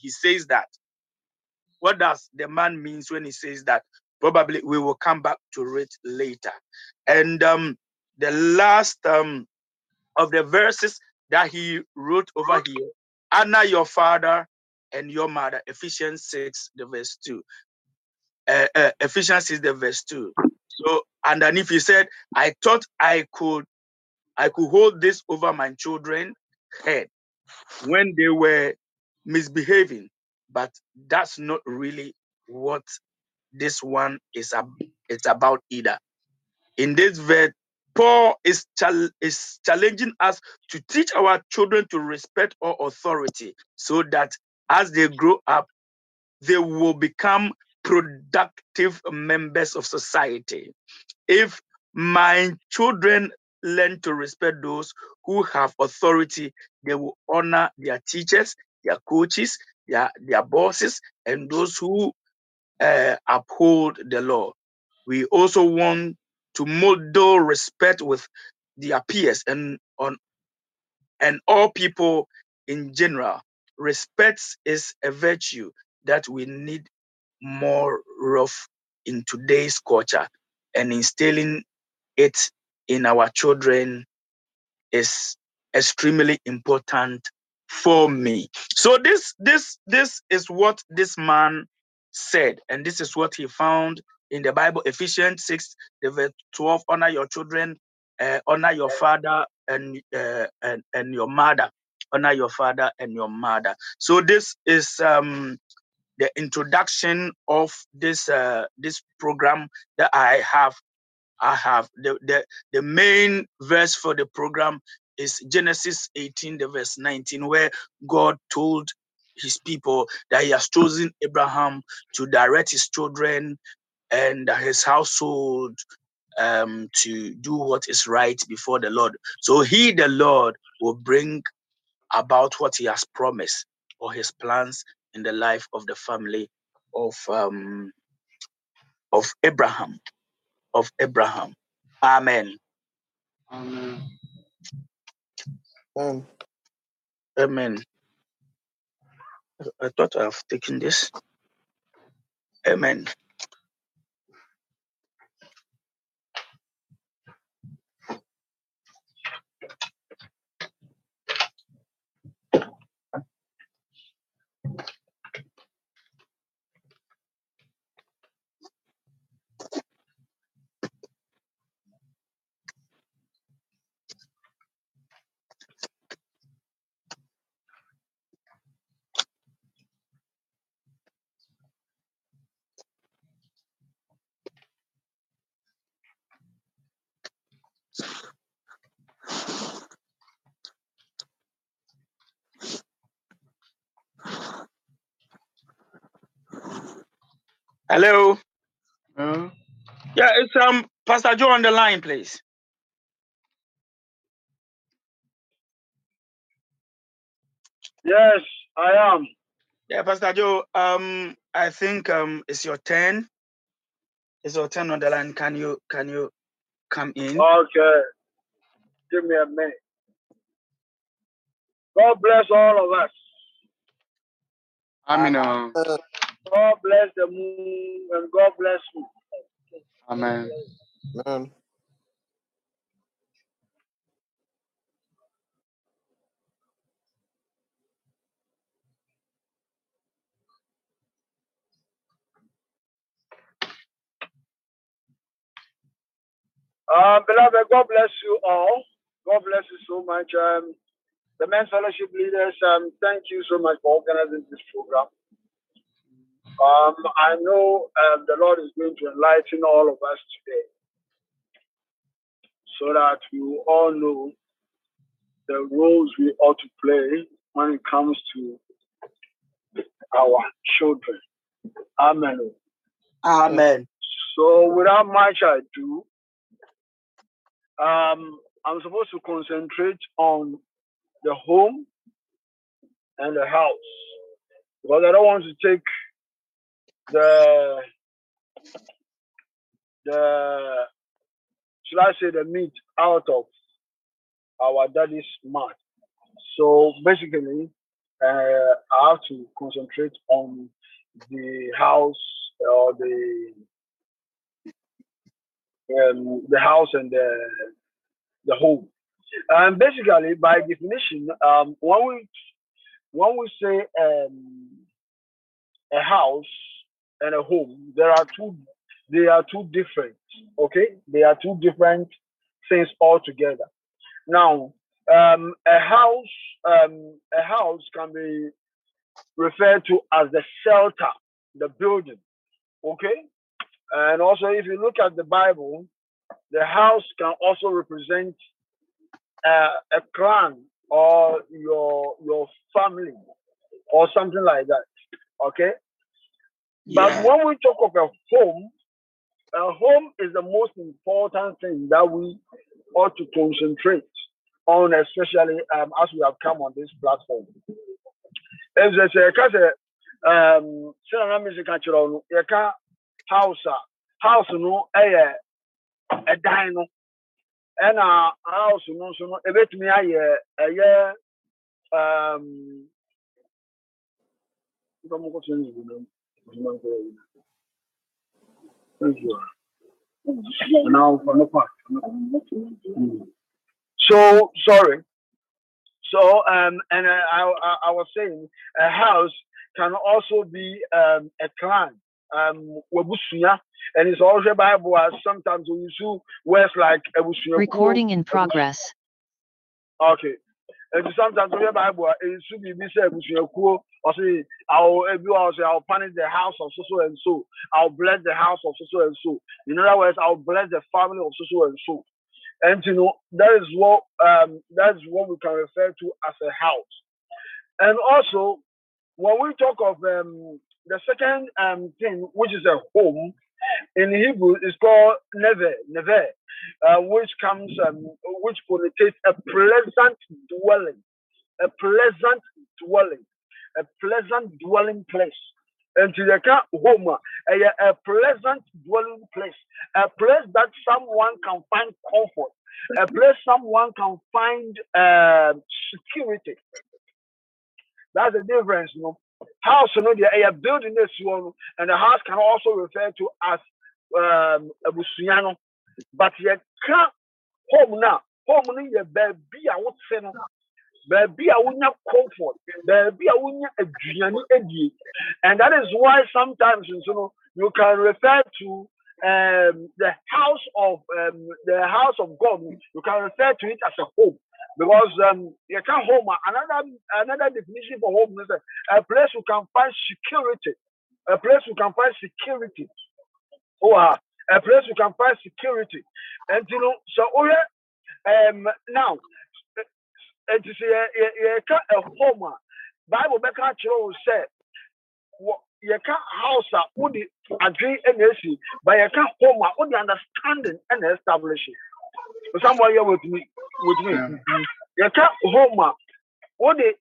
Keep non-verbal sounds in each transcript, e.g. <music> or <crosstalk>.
he says that, what does the man means when he says that? Probably we will come back to it later. And um, the last um, of the verses that he wrote over here, honor your father and your mother, Ephesians 6, the verse 2. Uh, uh, Ephesians 6, the verse 2. So underneath he said, I thought I could I could hold this over my children head when they were misbehaving, but that's not really what this one is, ab- it's about either. In this verse, Paul is, chal- is challenging us to teach our children to respect all authority so that as they grow up, they will become productive members of society. If my children learn to respect those who have authority, they will honor their teachers, their coaches, their, their bosses, and those who uh, uphold the law. We also want to model respect with their peers and on and all people in general. Respect is a virtue that we need more of in today's culture, and instilling it in our children is extremely important for me. So this this this is what this man said, and this is what he found in the Bible, Ephesians 6, the verse 12, honor your children, uh, honor your father and, uh, and and your mother. Honor your father and your mother. So this is um the introduction of this uh, this program that I have I have the, the the main verse for the program is Genesis 18, the verse 19, where God told his people that he has chosen Abraham to direct his children and his household um, to do what is right before the Lord. So he, the Lord, will bring about what he has promised or his plans in the life of the family of um, of Abraham. Of Abraham. Amen. Amen. Amen. Amen. I thought I've taken this. Amen. Hello. Uh, Yeah, it's um Pastor Joe on the line, please. Yes, I am. Yeah, Pastor Joe. Um, I think um it's your turn. It's your turn on the line. Can you can you come in? Okay. Give me a minute. God bless all of us. Amen. uh, God bless the moon and God bless you. Amen. Amen. Um, beloved, God bless you all. God bless you so much. Um, the men's fellowship leaders, um, thank you so much for organizing this program. Um, I know um, the Lord is going to enlighten all of us today so that we all know the roles we ought to play when it comes to our children. Amen. Amen. So, without much ado, um, I'm supposed to concentrate on the home and the house because I don't want to take the the should I say the meat out of our daddy's mouth. So basically, uh, I have to concentrate on the house or the um, the house and the the home. And basically, by definition, um, when we when we say um, a house and a home, there are two they are two different. Okay, they are two different things altogether. Now, um, a house um, a house can be referred to as the shelter, the building. Okay, and also if you look at the Bible, the house can also represent uh, a clan or your your family or something like that. Okay. But Yeah. when we talk of a home, a home is the most important thing that we ought to concentrate on, especially um, as we have come on this platform. As I say, because um, mi sika kyerɛ no, house a house no ɛyɛ ɛdan no, ɛna house no nso no ebetumi ayɛ ɛyɛ um, nipa mo kɔ so nyi bi nam, ɔduma nkɔ yɛ bi nam. Thank you. Now for no part. So sorry. So um, and uh, I, I I was saying a house can also be um, a clan. Um, wabusunya, and it's also Bible as sometimes we use words like. Recording in progress. Okay. And sometimes Bible it should be say ebusuyakuo or say I'll ebi or say I'll punish the house of so so and so. I'll bless the house of so so and so. In other words, I'll bless the family of so so and so. And you know that is what um that is what we can refer to as a house. And also when we talk of um the second um thing which is a home in Hebrew is called neve neve, uh, which comes um which connotates a pleasant dwelling, a pleasant dwelling, a pleasant dwelling place. And to the home, a, a pleasant dwelling place, a place that someone can find comfort, a place someone can find uh, security. That's the difference, you know. House, know, they are building this one, and the house can also refer to as um, a busuano. But can't home now. Home no yɛ baabi a wote no, baabi a wonya comfort, baabi a wonya aduane adie. And that is why sometimes you know you can refer to um, the house of um, the house of God. You can refer to it as a home because um, you can home another another definition for home is a, a place you can find security, a place you can find security. Oh, ah, a place you can find security, and you know so oh yeah, um now it is a a home a Bible bɛka sɛ wɔ- yɛka house a wode adwene ɛna esi but yɛka home a wode understanding ɛna establish it. Me with me. Yeah. yɛka home a wode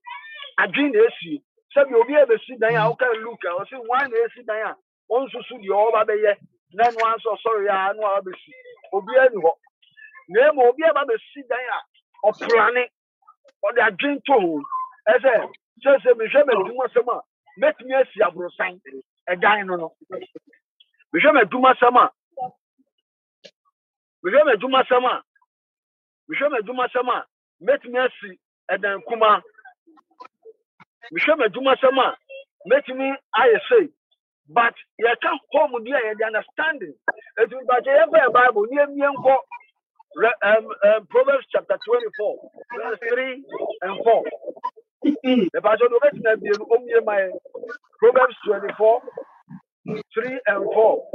adwene na esi sɛbi obi a bɛsi dan a woka look a ɔsi wan na esi dan a ɔnsusu deɛ ɔba bɛyɛ na ɛno anso ɔsɔre a ɛno a ɔbɛsi obiara ni hɔ na emu obi a ba bɛsi dan a ɔplane ɔde adwene to ho ɛsɛ sɛsɛ mehwɛ m'adwuma sɛm a mɛtumi asi aborosan ɛdan no no. Mehwɛ m'adwuma sɛm a mehwɛ m'adwuma sɛm a mehwɛ m'adwuma sɛm a mɛtumi asi ɛdan kuma. Mehwɛ m'adwuma sɛm a mɛtumi ayɛ sei. But yɛka home deɛ yɛde understanding. Ɛti mpakyɛ yɛmfa yɛ bible ne yɛmmie nkɔ um, proverbs chapter 24 verse 3 and 4 mpakyɛ de wobɛtumi abie no ɔmmie ma proverbs 24 3 and 4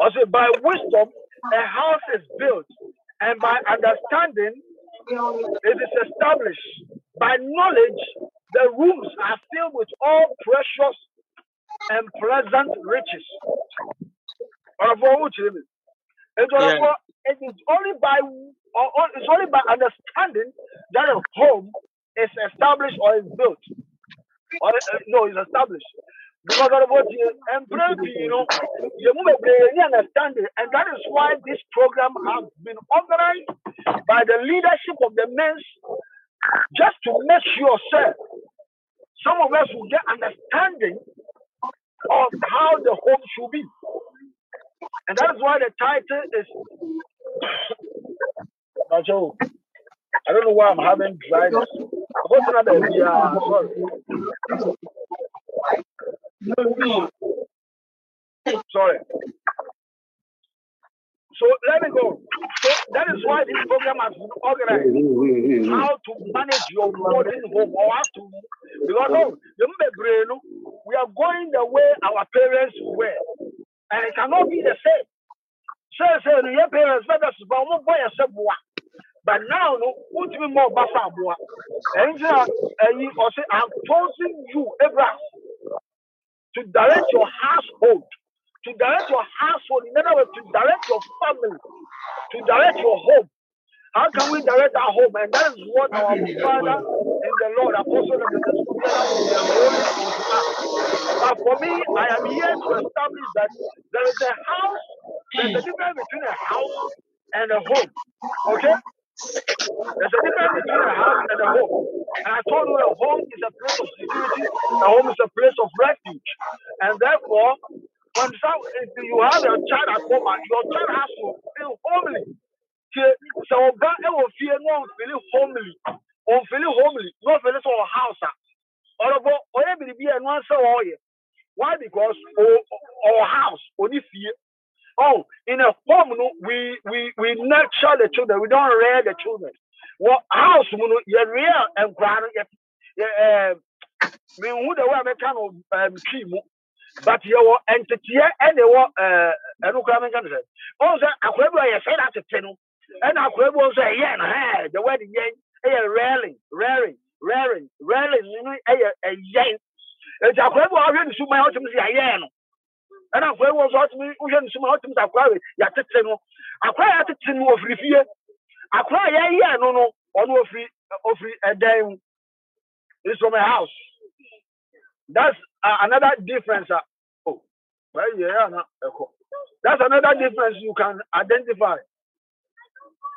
also by wisdom a house is built and by understanding it is established by knowledge the rooms are filled with all precious and pleasant riches. Ɔrɔfo wo kyerɛ me It's Yeah. it is only by it's only by understanding that a home is established or is built. Or uh, no is established and a understanding and that is why this program has been organized by the leadership of the men's just to make sure sir some of us will get understanding of how the home should be. And that is why the title is. <coughs> I don't know why I'm having dryness. Sorry. So let me go. So that is why this program has been organized. Mm-hmm, mm-hmm, mm-hmm. How to manage your modern home or how to because oh, we are going the way our parents were. And it cannot be the same. So say your parents better but boy but now no put me more basa boa. And you say I'm choosing you, Abraham, to direct your household to direct your household, in other words, to direct your family, to direct your home. How can we direct our home? And that is what our Father in the Lord, Apostle of the But for me, I am here to establish that there is a house, there's a difference between a house and a home. Okay? There's a difference between a house and a home. And I told you a home is a place of security, a home is a place of refuge. And therefore, when some, if you have a child at home, your child has to feel homely. So ọba ɛwɔ fie no ɔnfili homely ɔnfili homely na ɔnfili sɛ ɔwɔ house a ɔrɔbɔ ɔyɛ biribi a ɛno ansɛ ɔyɛ why because our house ɔni fie oh in a home no we we we nurture the children. We don't rear the children. Wɔ house mu no yɛ rear nkwadaa no yɛ yɛ ɛɛ mehu the way a mɛka no ɛɛm tree mu but yɛwɔ nteteɛ ɛna ɛwɔ ɛɛ ɛno koraa menka no sɛ ɔn sɛ akwadaa bi a yɛsɛ no atete no ɛna akwadaa bi nso ɛyɛ no hɛɛ the word yɛn ɛyɛ railing railing railing railing no ɛyɛ ɛyɛn eti akwadaa bi a ɔhwɛ ne suma yɛ ɔtumi sɛ yɛyɛ no ɛna akwadaa bi nso ɔtumi wohwɛ ne suma ɔtumi sɛ akwadaa bi yɛatete no akwadaa yɛatete no ofiri fie akwadaa yɛyɛ no no ɔno ofiri ofiri ɛdan mu is from a house that's uh, another difference. Uh, oh, well, yeah, no, that's another difference you can identify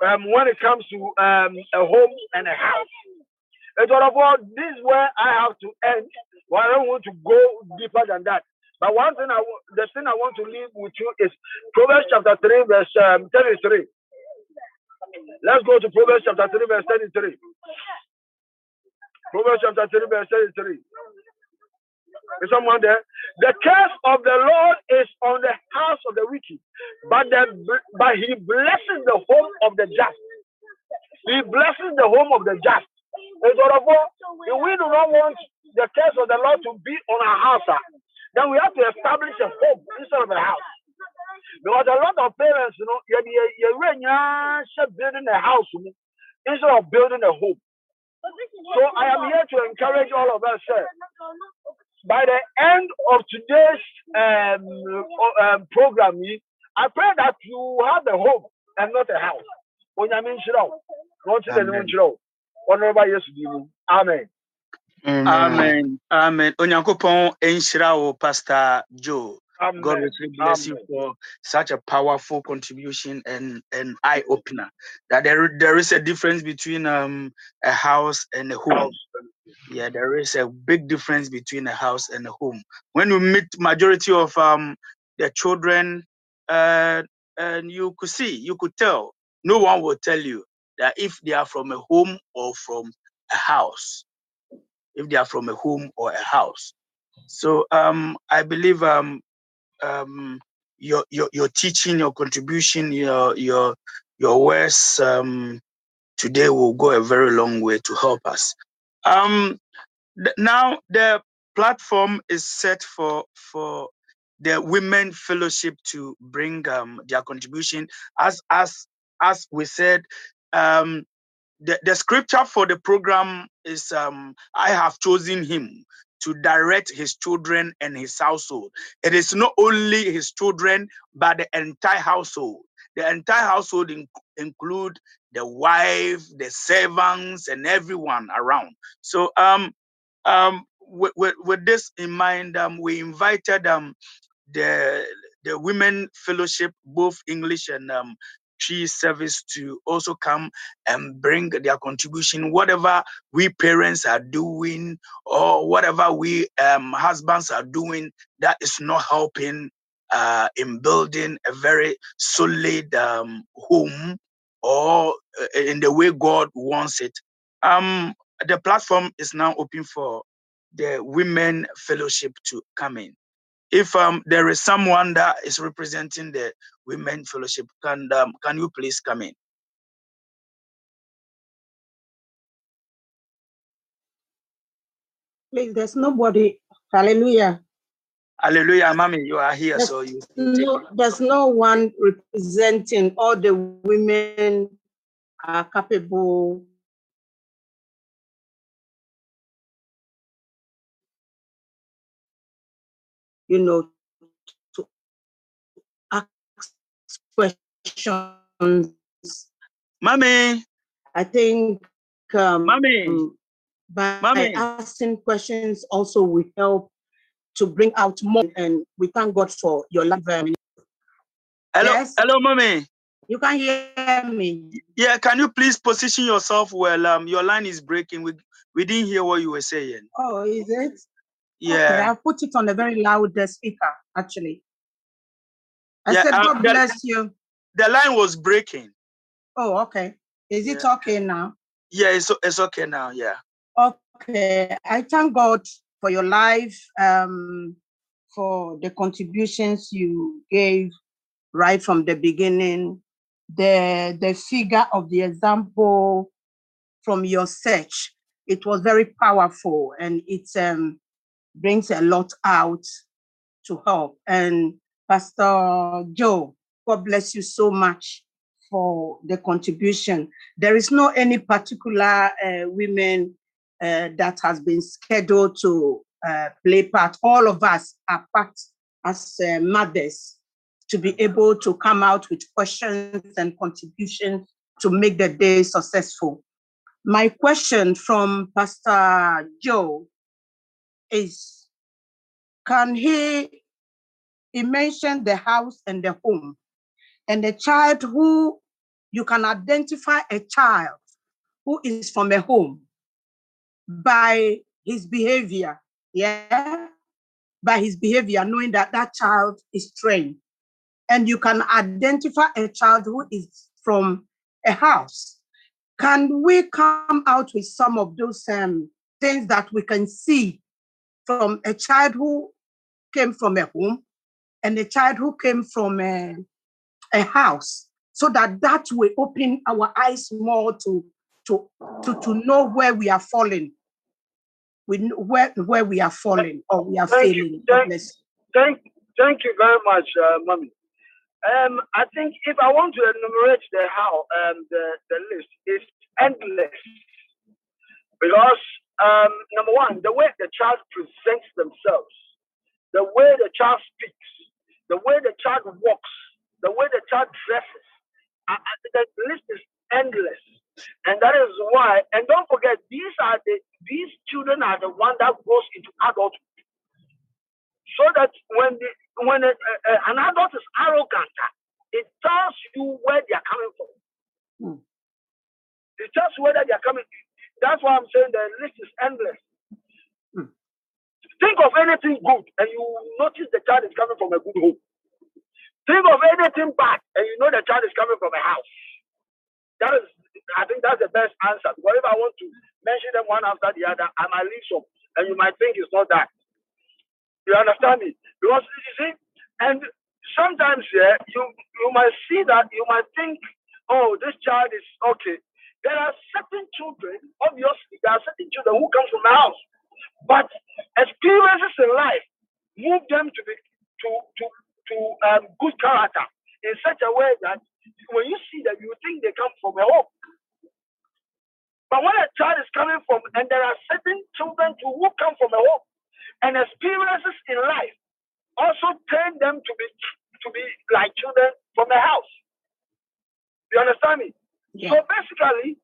um, when it comes to um, a home and a house. It's all about this is where I have to end. Well, I don't want to go deeper than that. But one thing I the thing I want to leave with you is Proverbs chapter 3, verse um, 33. Let's go to Proverbs chapter 3, verse 33. Proverbs chapter 3, verse 33. Is someone there? The curse of the Lord is on the house of the wicked, but the but he blesses the home of the just. He blesses the home of the just. And therefore, if we do not want the curse of the Lord to be on our house, ah, then we have to establish a home instead of a house. Because a lot of parents, you know, you're building a house instead of building a home. So I am here to encourage all of us, sir by the end of today's um, um, program, I pray that you have a home and not a house. Onyame nhyira wo. Na ɔte dɛ ne ho nkyerɛ wo. Ɔno Yesu di mu. Amen. Amen. Amen. Onyankopɔn nhyira wo, Pastor Joe. Amen. God richly bless Amen. you for such a powerful contribution and an eye opener. That there, there is a difference between um, a house and a home. Yeah, there is a big difference between a house and a home. When you meet majority of um, the children, uh, and you could see, you could tell. No one will tell you that if they are from a home or from a house. If they are from a home or a house. So um, I believe um, um, your, your your teaching, your contribution, your your your words um, today will go a very long way to help us. Um, th- now the platform is set for for the women fellowship to bring um, their contribution. As as as we said, um, the, the scripture for the program is um, I have chosen him to direct his children and his household. It is not only his children, but the entire household. The entire household in, include the wife, the servants, and everyone around. So, um, um, with, with, with this in mind, um, we invited um, the the women fellowship, both English and um, Twi service to also come and bring their contribution, whatever we parents are doing or whatever we um, husbands are doing that is not helping uh, in building a very solid um, home or uh, in the way God wants it. Um, the platform is now open for the women fellowship to come in. If um, there is someone that is representing the women fellowship, can um, can you please come in? Please, there's nobody. Hallelujah. Hallelujah, mommy, you are here, There's so you. you no, there's no one representing all the women are capable. You know, to ask questions. Mommy, I think um, mommy, by Mommy. asking questions also we help to bring out more. And we thank God for your life. um, hello, Yes. hello, mommy. You can hear me. Yeah, can you please position yourself well? Um, your line is breaking. We we didn't hear what you were saying. Oh, is it? Okay, Yeah, I'll put it on a very loud uh, speaker, actually. I Yeah, said, uh, God the- bless you. the line was breaking. Oh, okay. Is it Yeah. okay now? Yeah, it's it's okay now. Yeah. Okay. I thank God for your life, um, for the contributions you gave right from the beginning, the the figure of the example from your search. It was very powerful and it's um, brings a lot out to help. And Pastor Joe, God bless you so much for the contribution. There is no any particular uh, women uh, that has been scheduled to uh, play part. All of us are part as uh, mothers to be able to come out with questions and contributions to make the day successful. My question from Pastor Joe is, can he he mentioned the house and the home? And the child who you can identify a child who is from a home by his behavior yeah? By his behavior knowing that that child is trained. And you can identify a child who is from a house. Can we come out with some of those um, things that we can see from a child who came from a home and a child who came from a, a house so that that will open our eyes more to to to, to know where we are falling we where where we are falling or we are Thank failing God Thank- you. Thank, thank you very much, uh, mommy. Um, I think if I want to enumerate the how, um, the, the list is endless because um, number one, the way the child presents themselves, the way the child speaks, the way the child walks, the way the child dresses, uh, uh, the list is endless, and that is why. And don't forget, these are the these children are the one that goes into adulthood so that when the when a, a, an adult is arrogant, it tells you where they are coming from. Hmm. It tells you where they are coming. That's why I'm saying the list is endless. Think of anything good, and you notice the child is coming from a good home. Think of anything bad, and you know the child is coming from a house. That is, I think that's the best answer. Whatever I want to mention them one after the other, I might leave some, and you might think it's not that. You understand me? Because you see, and sometimes yeah, you you might see that you might think, oh, this child is okay. There are certain children, obviously, there are certain children who come from the house, but experiences in life move them to be to to to um, good character in such a way that when you see them, you think they come from a home. But when a child is coming from, and there are certain children too who come from a home, and experiences in life also train them to be to be like children from a house. You understand me? Yeah. So basically,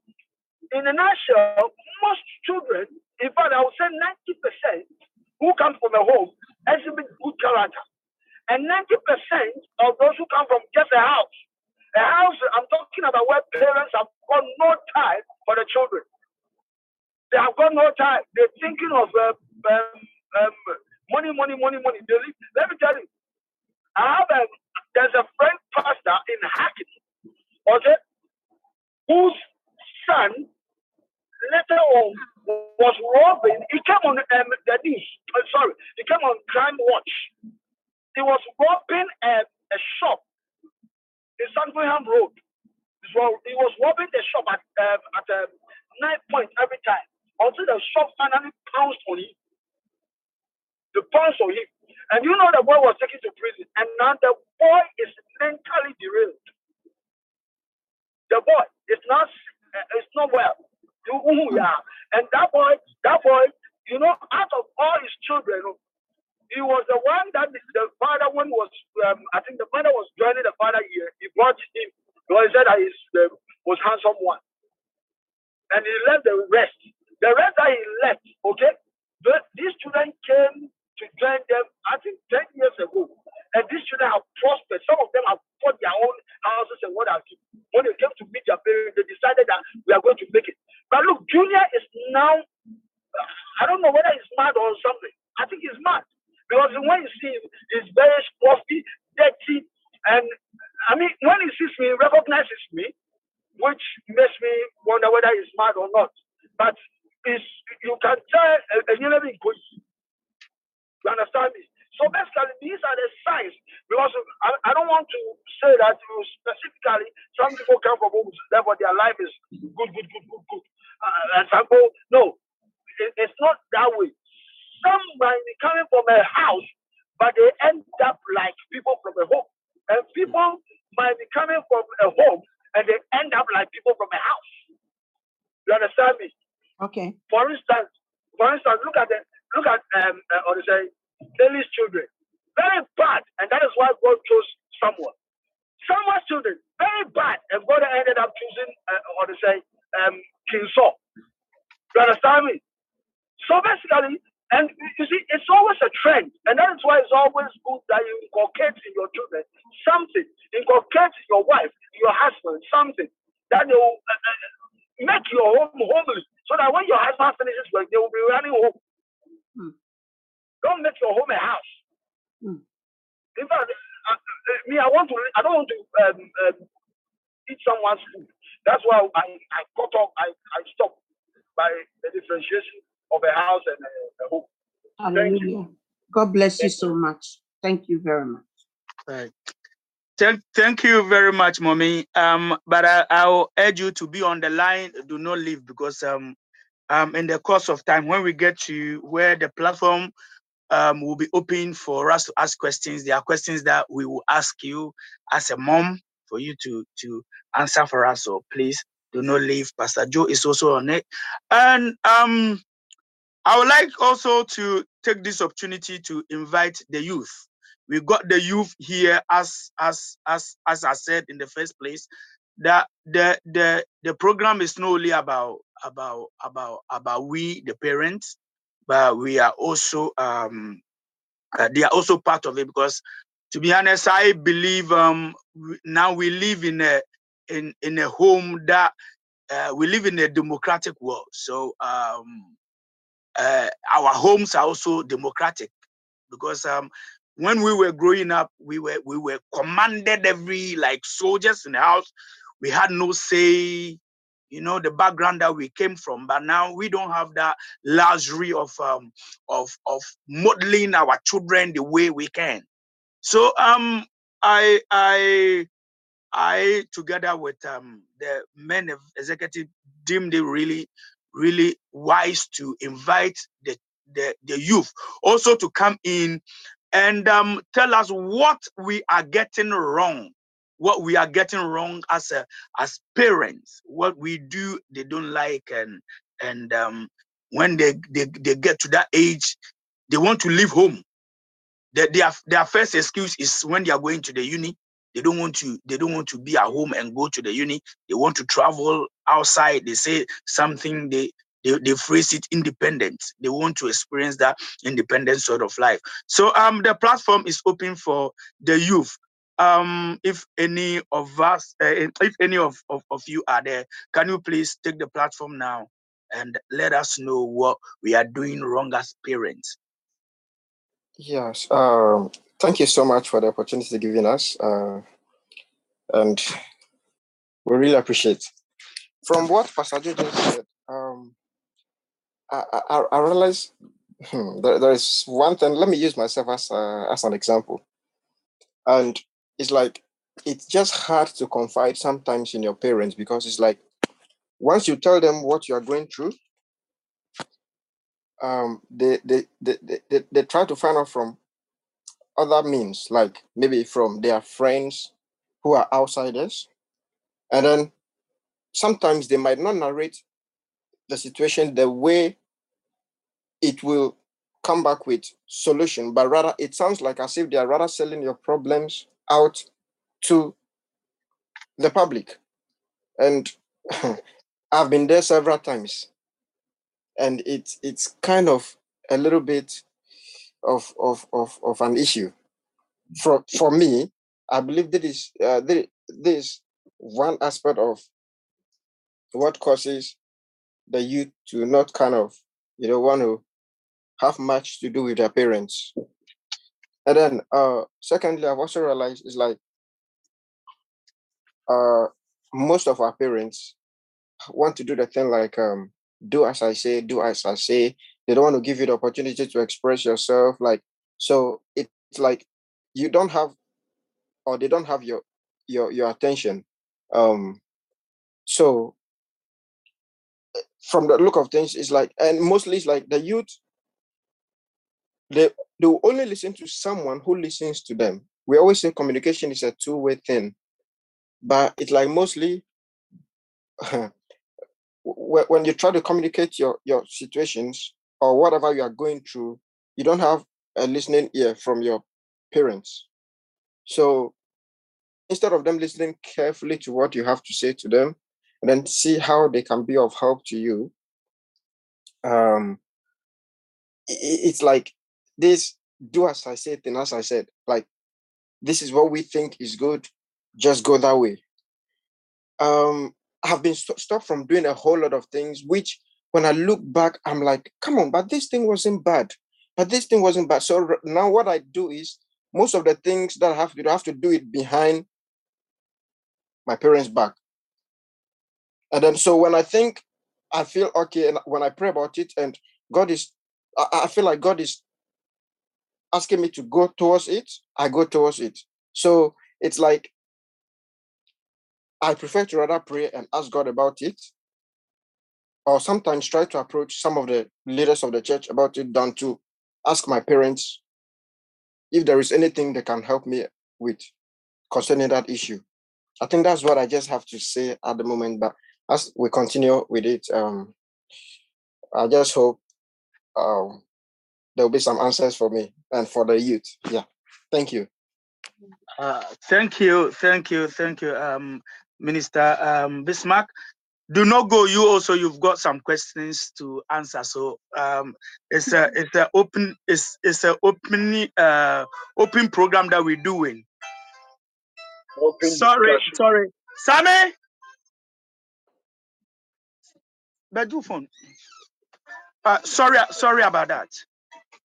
in a nutshell, most children, in fact, I would say 90% who come from a home exhibit good character. And 90% of those who come from just a house A house, I'm talking about where parents have got no time for the children. They have got no time. They're thinking of um, um, um, money, money, money, money. They, let me tell you, I have a, there's a friend pastor in Hackney, okay, whose son later on was robbing. He came on um, the news. Uh, sorry, he came on Crime Watch. He was robbing a, a shop in Sandringham Road. He was robbing the shop at um, at um, nine point every time until the shop finally pounced on him. The pounced on him. And you know the boy was taken to prison. And now the boy is mentally derailed. The boy is not uh, is not well. Yeah. And that boy, that boy, you know, out of all his children, he was the one that the father one was um, I think the mother was joining the father here. He brought him because he said that he uh, was handsome one. And he left the rest. The rest that he left, okay, but these children came to join them, I think, 10 years ago. And these children have prospered. Some of them have bought their own houses and what have you. When they came to meet their parents, they decided that we are going to make it. But look, Junior is now, I don't know whether he's mad or something. I think he's mad. Because when you see him, he's very scruffy, dirty. And I mean, when he sees me, he recognizes me, which makes me wonder whether he's mad or not. But is you can tell a, a You understand me? So basically, these are the signs. Because I, I don't want to say that you specifically, some people come from homes, therefore their life is good, good, good, good, good. Uh, and some people, no, it, it's not that way. Some might be coming from a house, but they end up like people from a home. And people might be coming from a home, and they end up like people from a house. You understand me? Okay. For instance, for instance, look at the look at um uh, or say Eli's children. Very bad, and that is why God chose Samuel. Samuel's children, very bad, and God ended up choosing uh, or to say um King Saul. You understand me? So basically, and you see, it's always a trend, and that is why it's always good that you inculcate in your children something, inculcate in your wife, your husband, something that will uh, uh, make your home homely. So that when your husband finishes work, they will be running home. Hmm. Don't make your home a house. Hmm. In fact, uh, uh, me, I want to. I don't want to um, um, eat someone's food. That's why I, I cut off. I, I stop by the differentiation of a house and a, a home. Hallelujah. God bless you so much. Thank you very much. Right. Thank, thank you very much, mommy. Um, but I, I'll urge you to be on the line. Do not leave because um, um, in the course of time, when we get to where the platform um will be open for us to ask questions, there are questions that we will ask you as a mom for you to to answer for us. So please do not leave. Pastor Joe is also on it, and um, I would like also to take this opportunity to invite the youth we got the youth here as as as as I said in the first place that the the the program is not only about about about about we the parents but we are also um uh, they are also part of it because to be honest I believe um now we live in a in in a home that uh, we live in a democratic world so um uh, our homes are also democratic because um when we were growing up, we were we were commanded every like soldiers in the house. We had no say, you know, the background that we came from. But now we don't have that luxury of um of of modeling our children the way we can. So um I I I together with um the men of executive deemed it really really wise to invite the the, the youth also to come in and um, tell us what we are getting wrong what we are getting wrong as a as parents what we do they don't like and and um, when they, they they get to that age they want to leave home their, their, their first excuse is when they are going to the uni they don't want to they don't want to be at home and go to the uni they want to travel outside they say something they they, they phrase it independent. They want to experience that independent sort of life. So um the platform is open for the youth. Um, if any of us, uh, if any of, of, of you are there, can you please take the platform now and let us know what we are doing wrong as parents? Yes. Um, thank you so much for the opportunity given us. Uh, and we really appreciate. From what Pastor Joe just said, um, I, I, I realize hmm, there, there is one thing. Let me use myself as a, as an example, and it's like it's just hard to confide sometimes in your parents because it's like once you tell them what you are going through, um, they, they, they, they, they, they try to find out from other means, like maybe from their friends who are outsiders. And then sometimes they might not narrate the situation the way it will come back with solution, but rather it sounds like as if they are rather selling your problems out to the public. And <laughs> I've been there several times. And it's it's kind of a little bit of of of, of an issue. For for me, I believe that is uh, this one aspect of what causes the youth to not kind of you know want to have much to do with their parents. And then uh secondly, I've also realized is like uh most of our parents want to do the thing like um do as I say, do as I say. They don't want to give you the opportunity to express yourself. Like so it's like you don't have or they don't have your your your attention. Um so from the look of things, it's like and mostly it's like the youth they they will only listen to someone who listens to them. We always say communication is a two-way thing, but it's like mostly <laughs> when you try to communicate your your situations or whatever you are going through, you don't have a listening ear from your parents. So instead of them listening carefully to what you have to say to them, and then see how they can be of help to you, um, it's like this do as I said and as I said, like this is what we think is good, just go that way. Um, I've been st- stopped from doing a whole lot of things, which when I look back, I'm like, come on, but this thing wasn't bad. But this thing wasn't bad. So now what I do is most of the things that I have to do, I have to do it behind my parents' back. And then so when I think I feel okay, and when I pray about it, and God is, I, I feel like God is asking me to go towards it, I go towards it. So it's like I prefer to rather pray and ask God about it, or sometimes try to approach some of the leaders of the church about it than to ask my parents if there is anything they can help me with concerning that issue. I think that's what I just have to say at the moment. But as we continue with it, um, I just hope um, there will be some answers for me and for the youth. Yeah. Thank you. Uh, thank you, thank you, thank you, um, Minister um, Bismarck. Do not go. You also you've got some questions to answer. So um, it's a it's a open it's it's a open uh open program that we're doing. Open sorry, discussion. sorry, Sammy. Bedroom phone. Uh, sorry, sorry about that.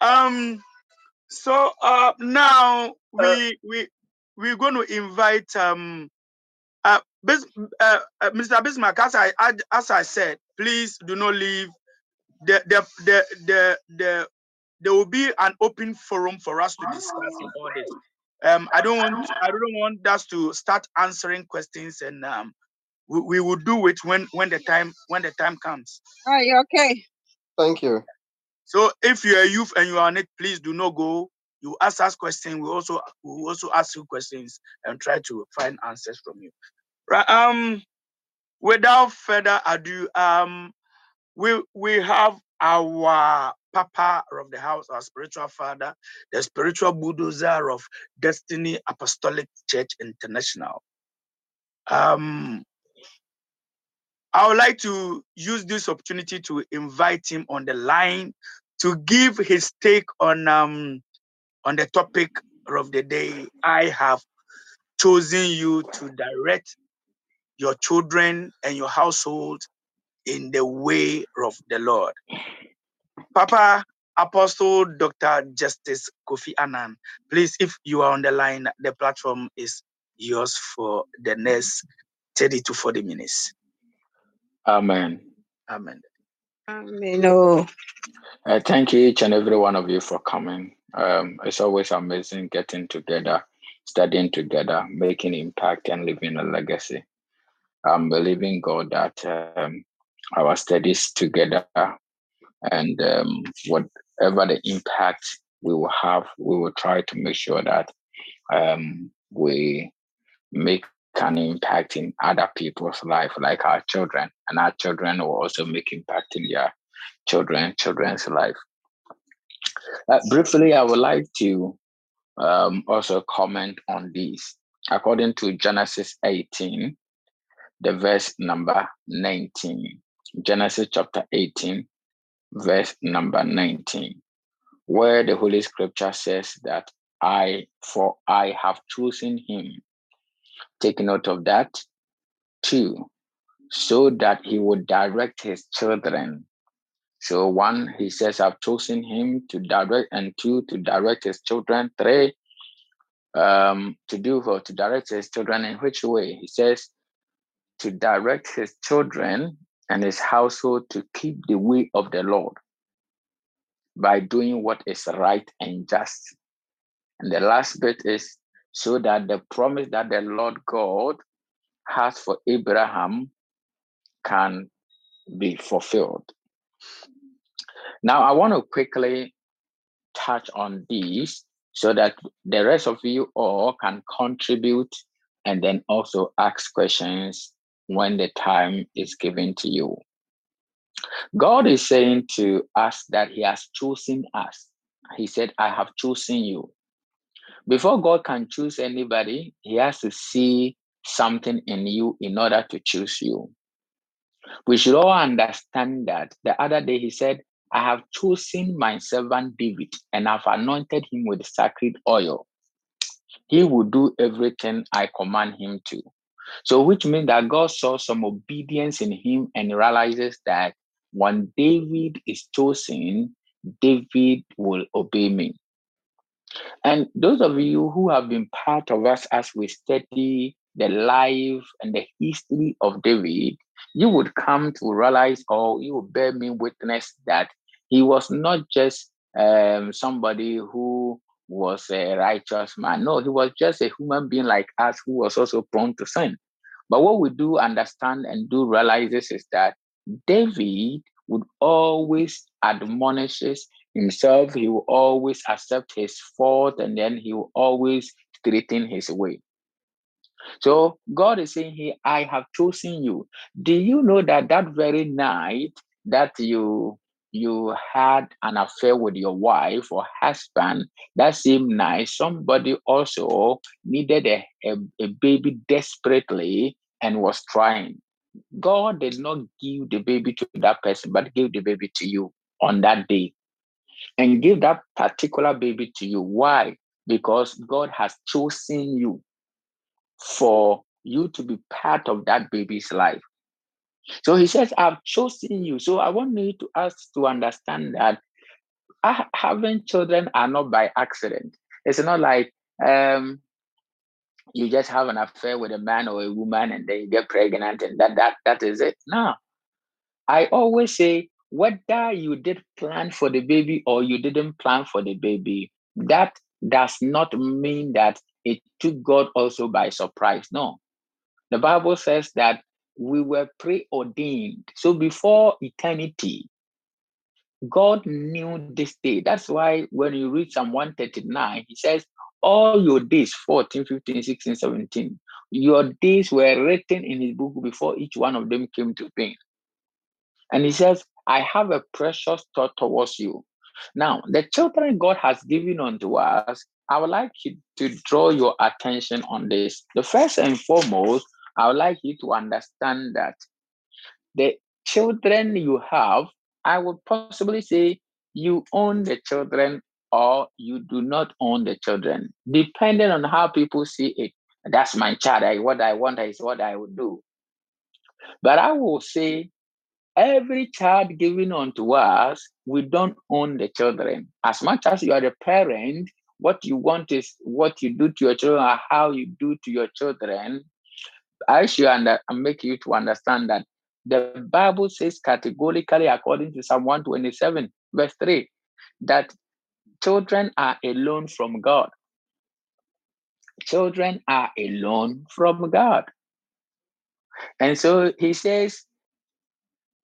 Um, so uh, now we we we're going to invite um uh, Bis, uh, uh, Mr. Bismarck. As I as I said, please do not leave. The the the the the there will be an open forum for us to discuss about this. Um, I don't want I don't want us to start answering questions, and um, we, we will do it when when the time when the time comes. Are you okay? Thank you. So if you're a youth and you are on it, please do not go. You ask us questions. We also we also ask you questions and try to find answers from you. Right. Um. Without further ado, um, we we have our Papa of the house, our spiritual father, the spiritual bulldozer of Destiny Apostolic Church International. Um, I would like to use this opportunity to invite him on the line to give his take on um on the topic of the day. I have chosen you to direct your children and your household in the way of the Lord. Papa Apostle Dr. Justice Kofi Annan, please, if you are on the line, the platform is yours for the next 30 to 40 minutes. Amen. Amen. Amen. Oh, Uh, thank you, each and every one of you, for coming. Um, it's always amazing getting together, studying together, making impact, and leaving a legacy. I'm believing God that um, our studies together and um, whatever the impact we will have, we will try to make sure that um, we make an impact in other people's life, like our children, and our children will also make impact in their children, children's life. Uh, briefly, I would like to um, also comment on this. According to Genesis 18, the verse number 19, Genesis chapter 18, verse number 19, where the Holy Scripture says that I, for I have chosen him. Take note of that. Two, so that he would direct his children So one, he says, I've chosen him to direct, and two, to direct his children. Three, um, to do for to direct his children in which way? He says, to direct his children and his household to keep the way of the Lord by doing what is right and just. And the last bit is so that the promise that the Lord God has for Abraham can be fulfilled. Now, I want to quickly touch on these so that the rest of you all can contribute and then also ask questions when the time is given to you. God is saying to us that He has chosen us. He said, I have chosen you. Before God can choose anybody, He has to see something in you in order to choose you. We should all understand that. The other day, He said, I have chosen my servant David and I've anointed him with sacred oil. He will do everything I command him to. So, which means that God saw some obedience in him and realizes that when David is chosen, David will obey me. And those of you who have been part of us as we study the life and the history of David, you would come to realize or you will bear me witness that he was not just um, somebody who was a righteous man. No, he was just a human being like us who was also prone to sin. But what we do understand and do realize is, that David would always admonish himself. He will always accept his fault and then he will always straighten his way. So God is saying here, I have chosen you. Do you know that that very night that you you had an affair with your wife or husband, that same night somebody also needed a, a, a baby desperately and was trying. God did not give the baby to that person, but gave the baby to you on that day and give that particular baby to you. Why? Because God has chosen you for you to be part of that baby's life. So he says, I've chosen you. So I want you to us to understand that having children are not by accident. It's not like um, you just have an affair with a man or a woman and then you get pregnant and that that that is it. No. I always say whether you did plan for the baby or you didn't plan for the baby, that does not mean that it took God also by surprise. No. The Bible says that we were preordained. So before eternity, God knew this day. That's why when you read Psalm 139, he says, All your days, 14, 15, 16, 17, your days were written in his book before each one of them came to being. And he says, I have a precious thought towards you. Now, the children God has given unto us, I would like you to draw your attention on this. The first and foremost, I would like you to understand that the children you have, I would possibly say you own the children or you do not own the children, depending on how people see it. That's my child. I, what I want is what I would do. But I will say, every child given unto us, we don't own the children. As much as you are the parent, what you want is what you do to your children or how you do to your children. I should under, make you to understand that the Bible says categorically, according to Psalm 127, verse 3, that children are alone from God. Children are alone from God. And so he says,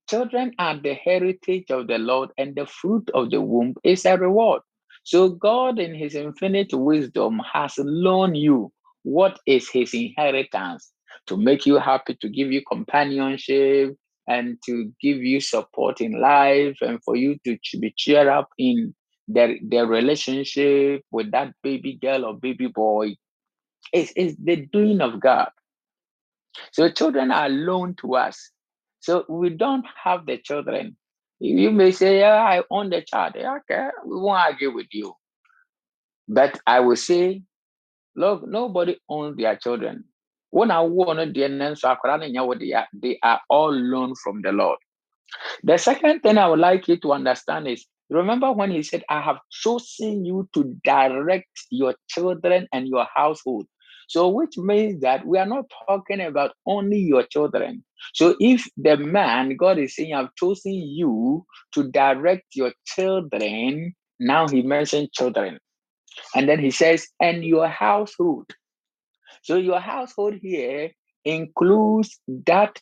Children are the heritage of the Lord, and the fruit of the womb is a reward. So God, in his infinite wisdom, has loaned you what is his inheritance to make you happy, to give you companionship, and to give you support in life, and for you to be cheered up in their, their relationship with that baby girl or baby boy. It's, it's the doing of God. So children are loaned to us. So we don't have the children. You may say, yeah, I own the child. Yeah, okay, we won't argue with you. But I will say, look, nobody owns their children. When I want to they are all loaned from the Lord. The second thing I would like you to understand is remember when he said, I have chosen you to direct your children and your household. So, which means that we are not talking about only your children. So, if the man, God is saying, I've chosen you to direct your children, now he mentioned children. And then he says, and your household. So, your household here includes that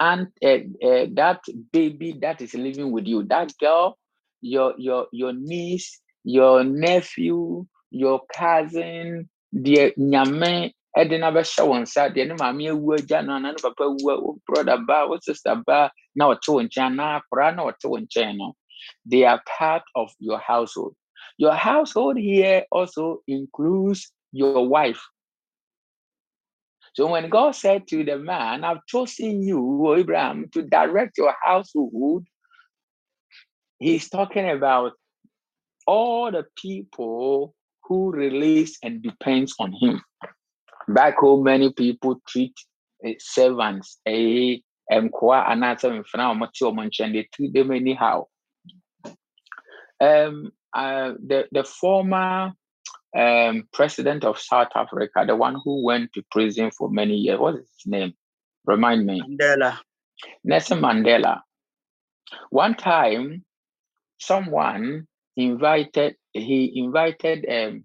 and uh, uh, that baby that is living with you, that girl, your your your niece, your nephew, your cousin, the nyame ɛde na bɛhyɛ wɔn nsa deɛ ne maame ewu agya no ana ne papa ewu wo brother ba wo sister ba na ɔte wɔn nkyɛn anaa akwaraa na ɔte wɔn nkyɛn no they are part of your household. Your household here also includes your wife. So when God said to the man, I've chosen you, Abraham, to direct your household, he's talking about all the people who release and depends on him. Back home, many people treat uh, servants, a mkoa anaasɛ mfena a wɔte wɔn nkyɛn they treat them anyhow. Um, uh, the the former um, president of South Africa, the one who went to prison for many years. What's his name? Remind me. Mandela. Nelson Mandela. One time, someone invited, he invited, um,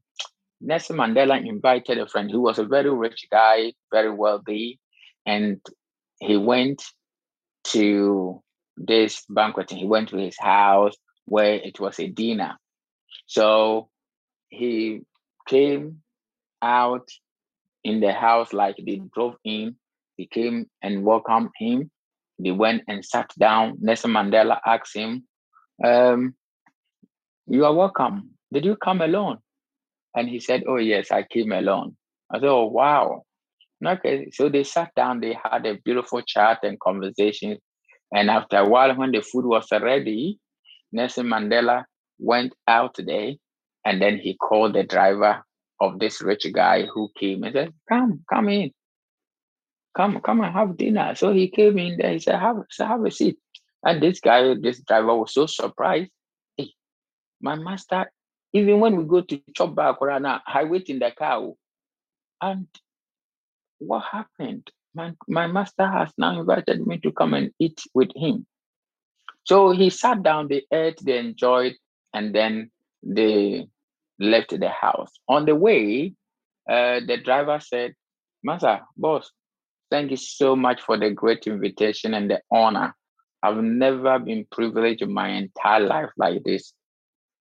Nelson Mandela invited a friend who was a very rich guy, very wealthy, and he went to this banquet. He went to his house where it was a dinner. So he came out in the house like they drove in. He came and welcomed him. They went and sat down. Nelson Mandela asked him, um, You are welcome. Did you come alone? And he said, Oh, yes, I came alone. I said, Oh, wow. Okay, so they sat down, they had a beautiful chat and conversation. And after a while, when the food was ready, Nelson Mandela went out there and then he called the driver of this rich guy who came and said, Come, come in. Come, come and have dinner. So he came in there, he said, Have, have a seat. And this guy, this driver was so surprised. Hey, my master, even when we go to chop bar I wait in the car. And what happened? My, my master has now invited me to come and eat with him. So he sat down, they ate, they enjoyed, and then they left the house. On the way, uh, the driver said, Master, boss, thank you so much for the great invitation and the honor. I've never been privileged in my entire life like this.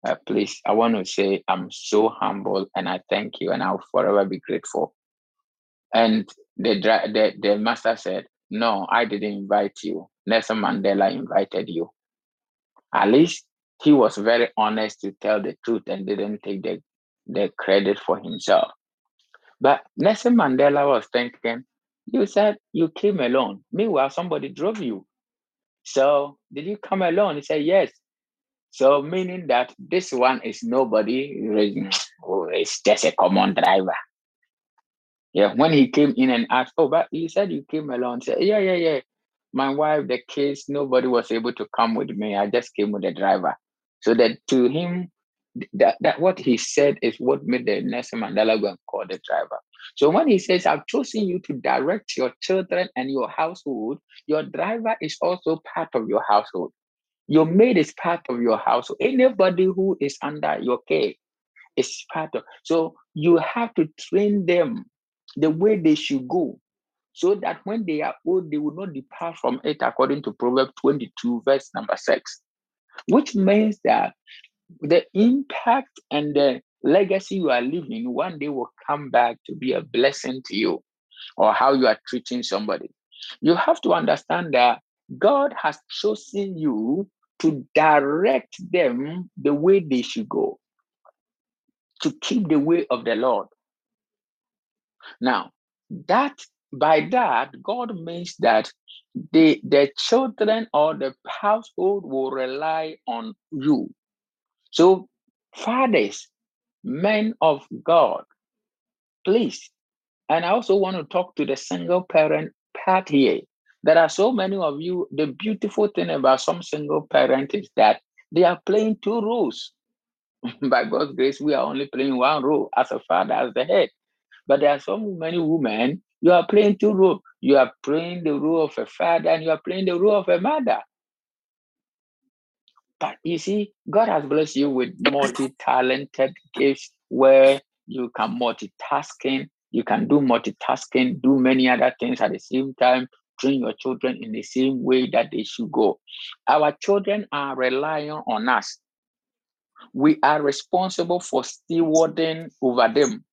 Uh, please, I want to say I'm so humble and I thank you and I'll forever be grateful. And the, the, the master said, No, I didn't invite you. Nelson Mandela invited you. At least he was very honest to tell the truth and didn't take the, the credit for himself. But Nelson Mandela was thinking, you said you came alone. Meanwhile, somebody drove you. So did you come alone? He said, yes. So meaning that this one is nobody, it's just a common driver. Yeah, when he came in and asked, oh, but you said you came alone. Said, yeah, yeah, yeah. My wife, the kids, nobody was able to come with me. I just came with the driver. So that to him, that, that what he said is what made the Nelson Mandela go and call the driver. So when he says, I've chosen you to direct your children and your household, your driver is also part of your household. Your maid is part of your household. Anybody who is under your care is part of. So you have to train them the way they should go, so that when they are old, they will not depart from it, according to Proverbs 22, verse number six, which means that the impact and the legacy you are leaving one day will come back to be a blessing to you or how you are treating somebody. You have to understand that God has chosen you to direct them the way they should go, to keep the way of the Lord. Now, that by that, God means that the, the children or the household will rely on you. So, fathers, men of God, please. And I also want to talk to the single parent part here. There are so many of you. The beautiful thing about some single parent is that they are playing two roles. <laughs> By God's grace, we are only playing one role as a father, as the head. But there are so many women, you are playing two roles. You are playing the role of a father and you are playing the role of a mother. But you see, God has blessed you with multi-talented gifts where you can multitasking, you can do multitasking, do many other things at the same time, train your children in the same way that they should go. Our children are relying on us. We are responsible for stewarding over them.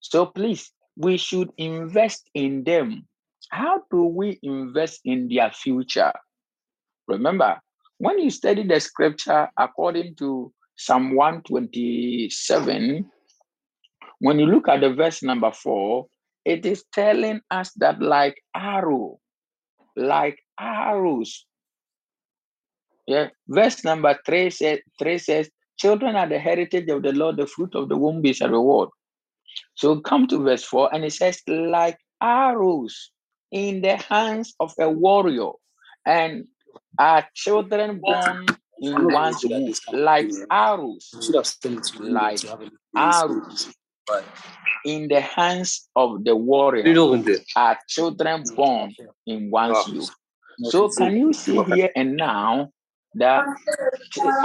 So please, we should invest in them. How do we invest in their future? Remember, when you study the scripture according to Psalm 127, when you look at the verse number four, it is telling us that like arrow, like arrows. Yeah, verse number three says, three says, children are the heritage of the Lord, the fruit of the womb is a reward. So come to verse 4, and it says, like arrows in the hands of a warrior, and are children born in one's womb, like arrows, like arrows in the hands of the warrior, are children born in one's youth. So can you see here and now that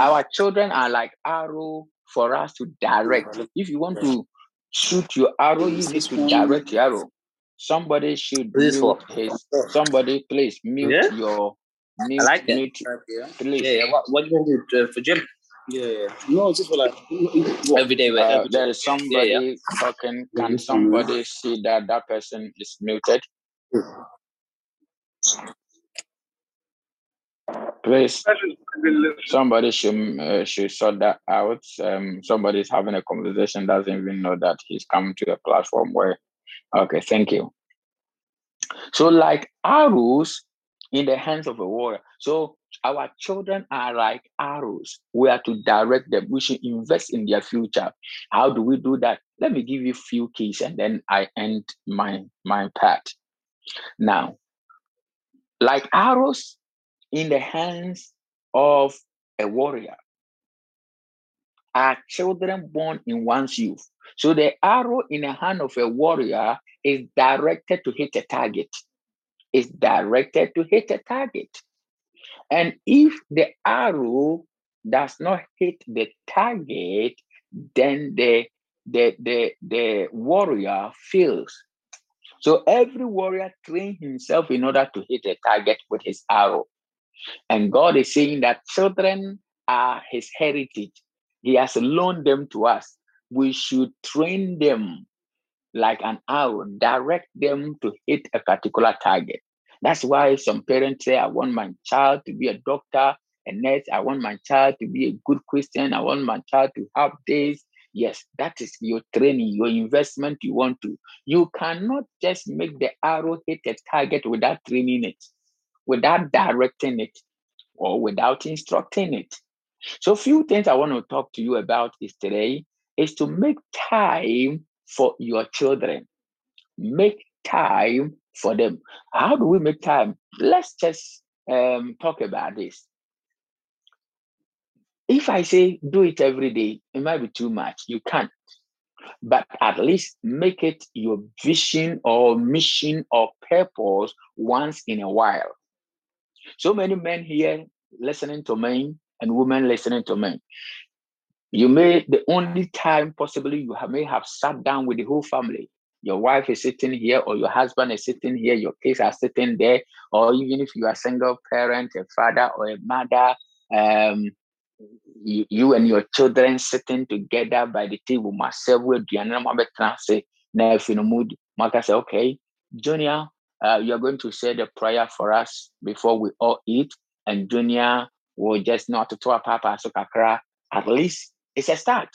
our children are like arrow for us to direct. If you want to shoot your arrow, you need to direct your arrow. Somebody should mute his. <laughs> Somebody, please mute Yeah? your. Mute, I like that. mute, please. Yeah, yeah. What, what do you want to do uh, for gym? Yeah, yeah. No, just for like Every day, Uh, every there day. is somebody talking. Can somebody see that that person is muted? Please, somebody should uh, should sort that out. Um, somebody is having a conversation doesn't even know that he's coming to a platform where. Okay, thank you. So, like arrows in the hands of a warrior. So, our children are like arrows. We are to direct them. We should invest in their future. How do we do that? Let me give you a few keys, and then I end my my part. Now, like arrows in the hands of a warrior are children born in one's youth. So the arrow in the hand of a warrior is directed to hit a target. Is directed to hit a target. And if the arrow does not hit the target, then the the the, the warrior fails. So every warrior train himself in order to hit a target with his arrow. And God is saying that children are his heritage. He has loaned them to us. We should train them like an arrow, direct them to hit a particular target. That's why some parents say, I want my child to be a doctor, a nurse. I want my child to be a good Christian. I want my child to have this. Yes, that is your training, your investment you want to. You cannot just make the arrow hit a target without training it, without directing it, or without instructing it. So, few things I want to talk to you about is today is to make time for your children. make time for them. How do we make time? Let's just um, talk about this. If I say do it every day, it might be too much. You can't. But at least make it your vision or mission or purpose once in a while. So many men here listening to me and women listening to me. You may, the only time possibly you have, may have sat down with the whole family. Your wife is sitting here, or your husband is sitting here, your kids are sitting there, or even if you are a single parent, a father or a mother, um, you, you and your children sitting together by the table, myself with say, now if mood, say, okay, Junior, uh, you're going to say the prayer for us before we all eat, and Junior will just not to talk papa so kakra. At least it's a start.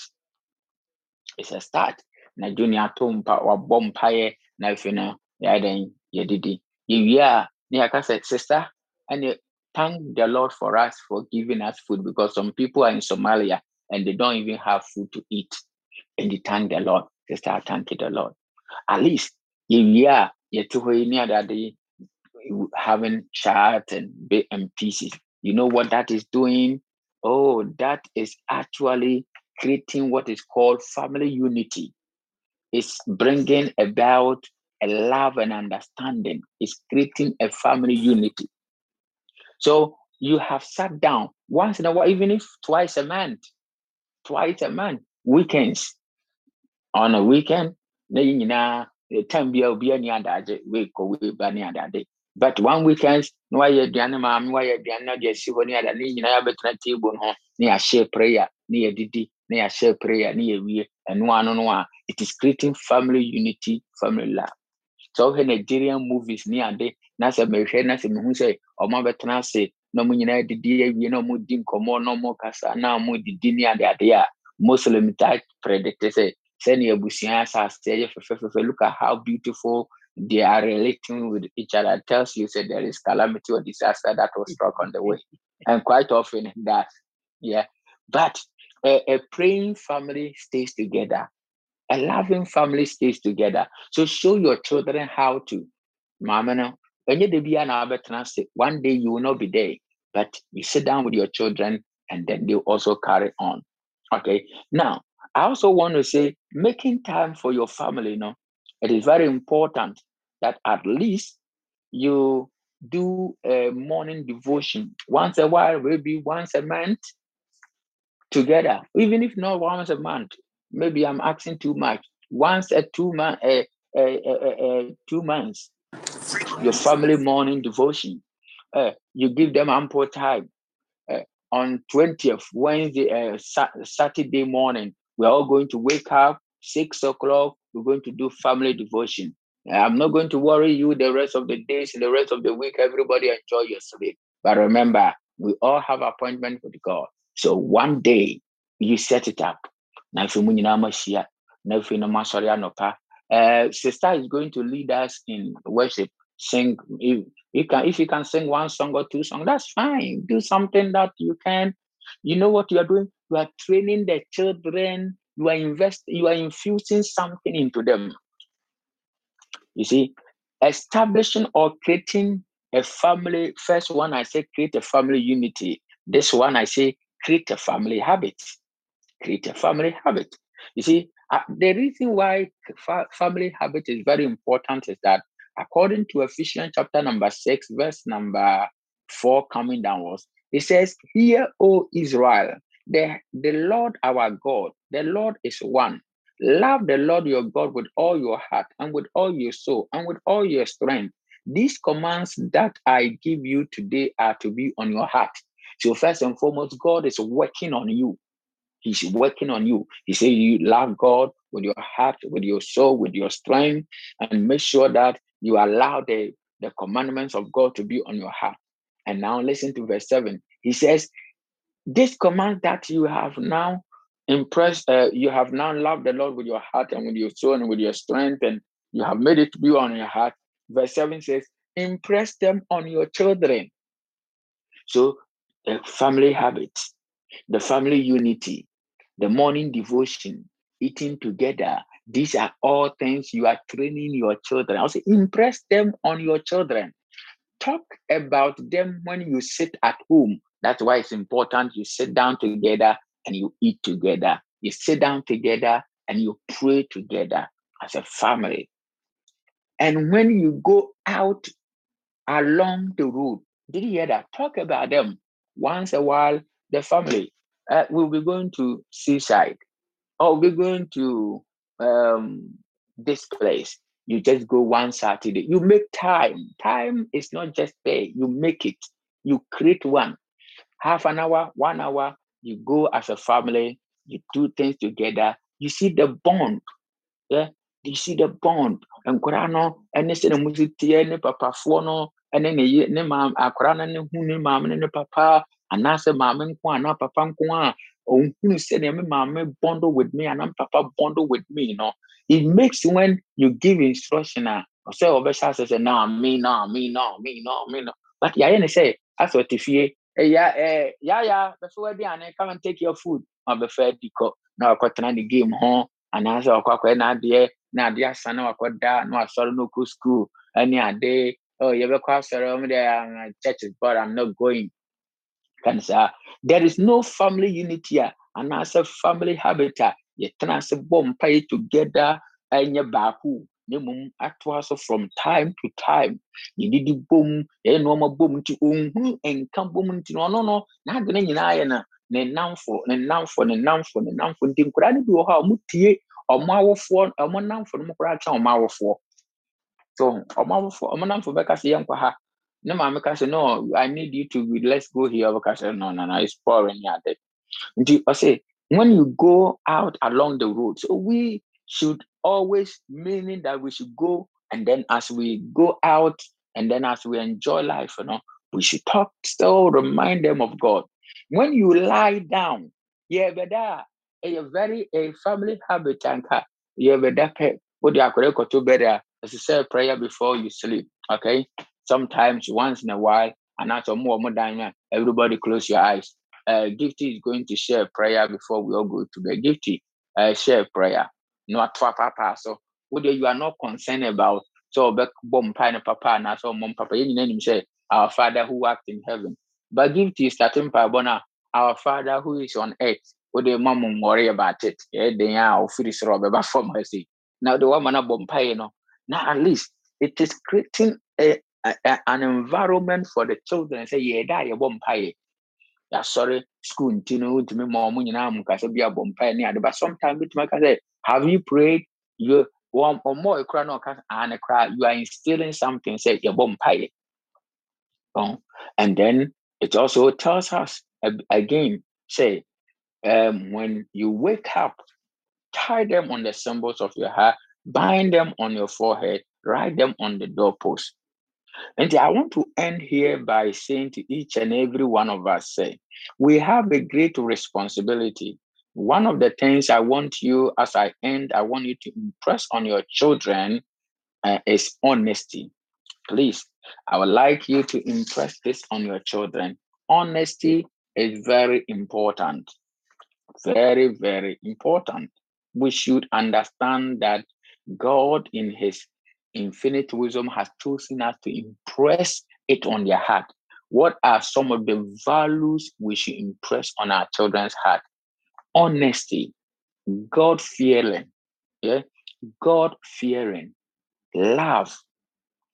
It's a start. Na Junior to mpa wabɔ mpaeɛ na afei no yɛadan yɛdidi. Yɛwie a na yɛaka sɛ sister and thank the Lord for us for giving us food because some people are in Somalia and they don't even have food to eat. And they thank the Lord. They start thanking the Lord. At least yɛwie a yɛte hɔ yi ne adade having chat and bit and pieces. You know what that is doing? Oh, that is actually creating what is called family unity. It's bringing about a love and understanding. It's creating a family unity. So you have sat down once in a while, even if twice a month, twice a month, weekends. On a weekend, eh, time bi a obi ani adagye week or week ba ne adade. But one weekend, na wayɛ aduane maame wayɛ aduane na de asi hɔ ne adade ne nyinaa yɛabɛtena table ho na yɛahyɛ prayer. Na yɛdidi na yɛahyɛ prayer. Na yɛwie ɛno ano no a it is creating family unity family love. Sɛ wohwɛ nigerian movies ne ade na sɛ mehwɛ na sɛ mehu sɛ ɔmo abɛtena ase na ɔmo nyinaa didi awie na ɔmo di nkɔmmɔ na ɔmo kasa na ɔmo didi ne ade a muslim taa predict sɛ sɛnea abusua asase ɛyɛ fɛfɛɛfɛ look at how beautiful they are relating with each other tells you say there is calamity or disaster that was struck on the way and quite often that yeah but a, a praying family stays together a loving family stays together so show your children how to Mama no, ɛnyɛ da bi a na wabɛtena ase. One day you will not be there, but you sit down with your children and then they also carry on. Okay. Now, I also want to say making time for your family, you know, it is very important that at least you do a morning devotion once a while, maybe once a month together, even if not once a month. Maybe I'm asking too much. Once a two month, uh, uh, uh, two months, your family morning devotion. Uh, you give them ample time. Uh, on 20th, Wednesday, uh, Sa- Saturday morning, we're all going to wake up, six o'clock, we're going to do family devotion. I'm not going to worry you the rest of the days, the rest of the week. Everybody enjoy your sleep. But remember, we all have appointment with God. So one day, you set it up. Na afei mo nyinaa moahyia. Na afei no moasɔre anɔpa. Uh, sister is going to lead us in worship sing if you can if you can sing one song or two songs that's fine do something that you can you know what you are doing you are training the children you are investing you are infusing something into them. You see establishing or creating a family first one i say create a family unity. This one i say create a family habit. Create a family habit. You see uh, the reason why fa- family habit is very important is that according to Ephesians chapter number 6, verse number 4, coming downwards, it says, Hear, O Israel, the, the Lord our God, the Lord is one. Love the Lord your God with all your heart and with all your soul and with all your strength. These commands that I give you today are to be on your heart. So, first and foremost, God is working on you. He's working on you. He said, You love God with your heart, with your soul, with your strength, and make sure that you allow the, the commandments of God to be on your heart. And now listen to verse 7. He says, This command that you have now impressed, uh, you have now loved the Lord with your heart and with your soul and with your strength, and you have made it to be on your heart. Verse 7 says, Impress them on your children. So, the family habits, the family unity, the morning devotion eating together. These are all things you are training your children. Also, impress them on your children. Talk about them when you sit at home. That's why it's important you sit down together and you eat together. You sit down together and you pray together as a family. And when you go out along the road, did you hear that? Talk about them once a while. The family, uh, we'll be going to seaside, or we're going to um, this place. You just go one Saturday. You make time. Time is not just there. You make it. You create one. Half an hour, one hour. You go as a family. You do things together. You see the bond. Yeah. You see the bond. Nkwadaa no ɛne sɛ na musi teɛ ne papafoɔ no ɛne ne ye ne maam akwadaa no ne hu ne maame ne ne papa anaasɛ maame nko anaa papa nko a ɔnhunu sɛdeɛ me maame bundle with me and I'm papa bundle with me you know it makes when you give instruction a ɔsɛ ɔbɛhyɛ ase sɛ na me na me na me na me na but yɛayɛ ne sɛ asɛ ɔte fie ɛya ɛ yaya bɛfɛ wɔ aduane come and take your food. Na ɔbɛfɛ adi kɔ na ɔkɔtena ne game ho anaasɛ ɔkɔ akɔyɛ n'adeɛ na adeɛ asa na wakɔda na wasɔre no kɔ school ɛne ade oh yɛbɛkɔ asɔre ɔmo deɛ church is but i'm not going. Kan saa. There is no family unity a anaasɛ family habit a yɛtena ase bɔ mpaeɛ together ɛnyɛ baako na from time to time. Yɛdidi bom yɛyɛ nneɛma bom nti ɔnhu nka bom nti no ɔno no n'ade no nyinaa yɛ no ne namfo ne namfo ne namfo ne namfo nti nkwadaa no bi wɔ hɔ a ɔmo tie ɔmo namfo no mo koraa kyɛn ɔmo so ɔmo awofoɔ ɔmo namfo bɛka sɛ yɛnkɔ ha. Ne maame ka no i need you to be let's go here. Ɔbɛka sɛ no no no it's boring yɛ ade nti ɔsɛ when you go out along the road so we should always meaning that we should go and then as we go out and then as we enjoy life you know we should talk still remind them of god when you lie down yeah but that a very a family habit anka yeah but that pɛ wode akɔrɛ kɔtɔ bed a ɛsɛ say prayer before you sleep okay sometimes once in a while and that's a more modern everybody close your eyes uh, Gifty is going to share a prayer before we all go to bed. Gifty, uh, share prayer. No, papa. So, whether you are not concerned about so back bomb pine papa and so mom papa, you name say our Father who art in heaven. But Gifty is starting bona our Father who is on earth. Would the mom worry about it? Yeah, they are finish rubber for mercy. Now the woman of bomb pie, you know. Now at least it is creating a, a, an environment for the children. Say, yeah, that you bomb pie yɛasɔre school nti no wontumi ma ɔmo nyinaa mu kasa bi abɔ mpae ne ade but sometimes bitumi aka sɛ have you prayed? You wɔn ɔmo ekura na ɔka ah ne kora you are instilling something say yɛbɔ mpae um, and then it also tells us again say um, when you wake up tie them on the symbols of your heart bind them on your forehead write them on the doorpost. And I want to end here by saying to each and every one of us, say, we have a great responsibility. One of the things I want you, as I end, I want you to impress on your children uh, is honesty. Please, I would like you to impress this on your children. Honesty is very important. Very, very important. We should understand that God, in His infinite wisdom has chosen us to impress it on their heart. What are some of the values we should impress on our children's heart? Honesty, God fearing, yeah, God fearing, love,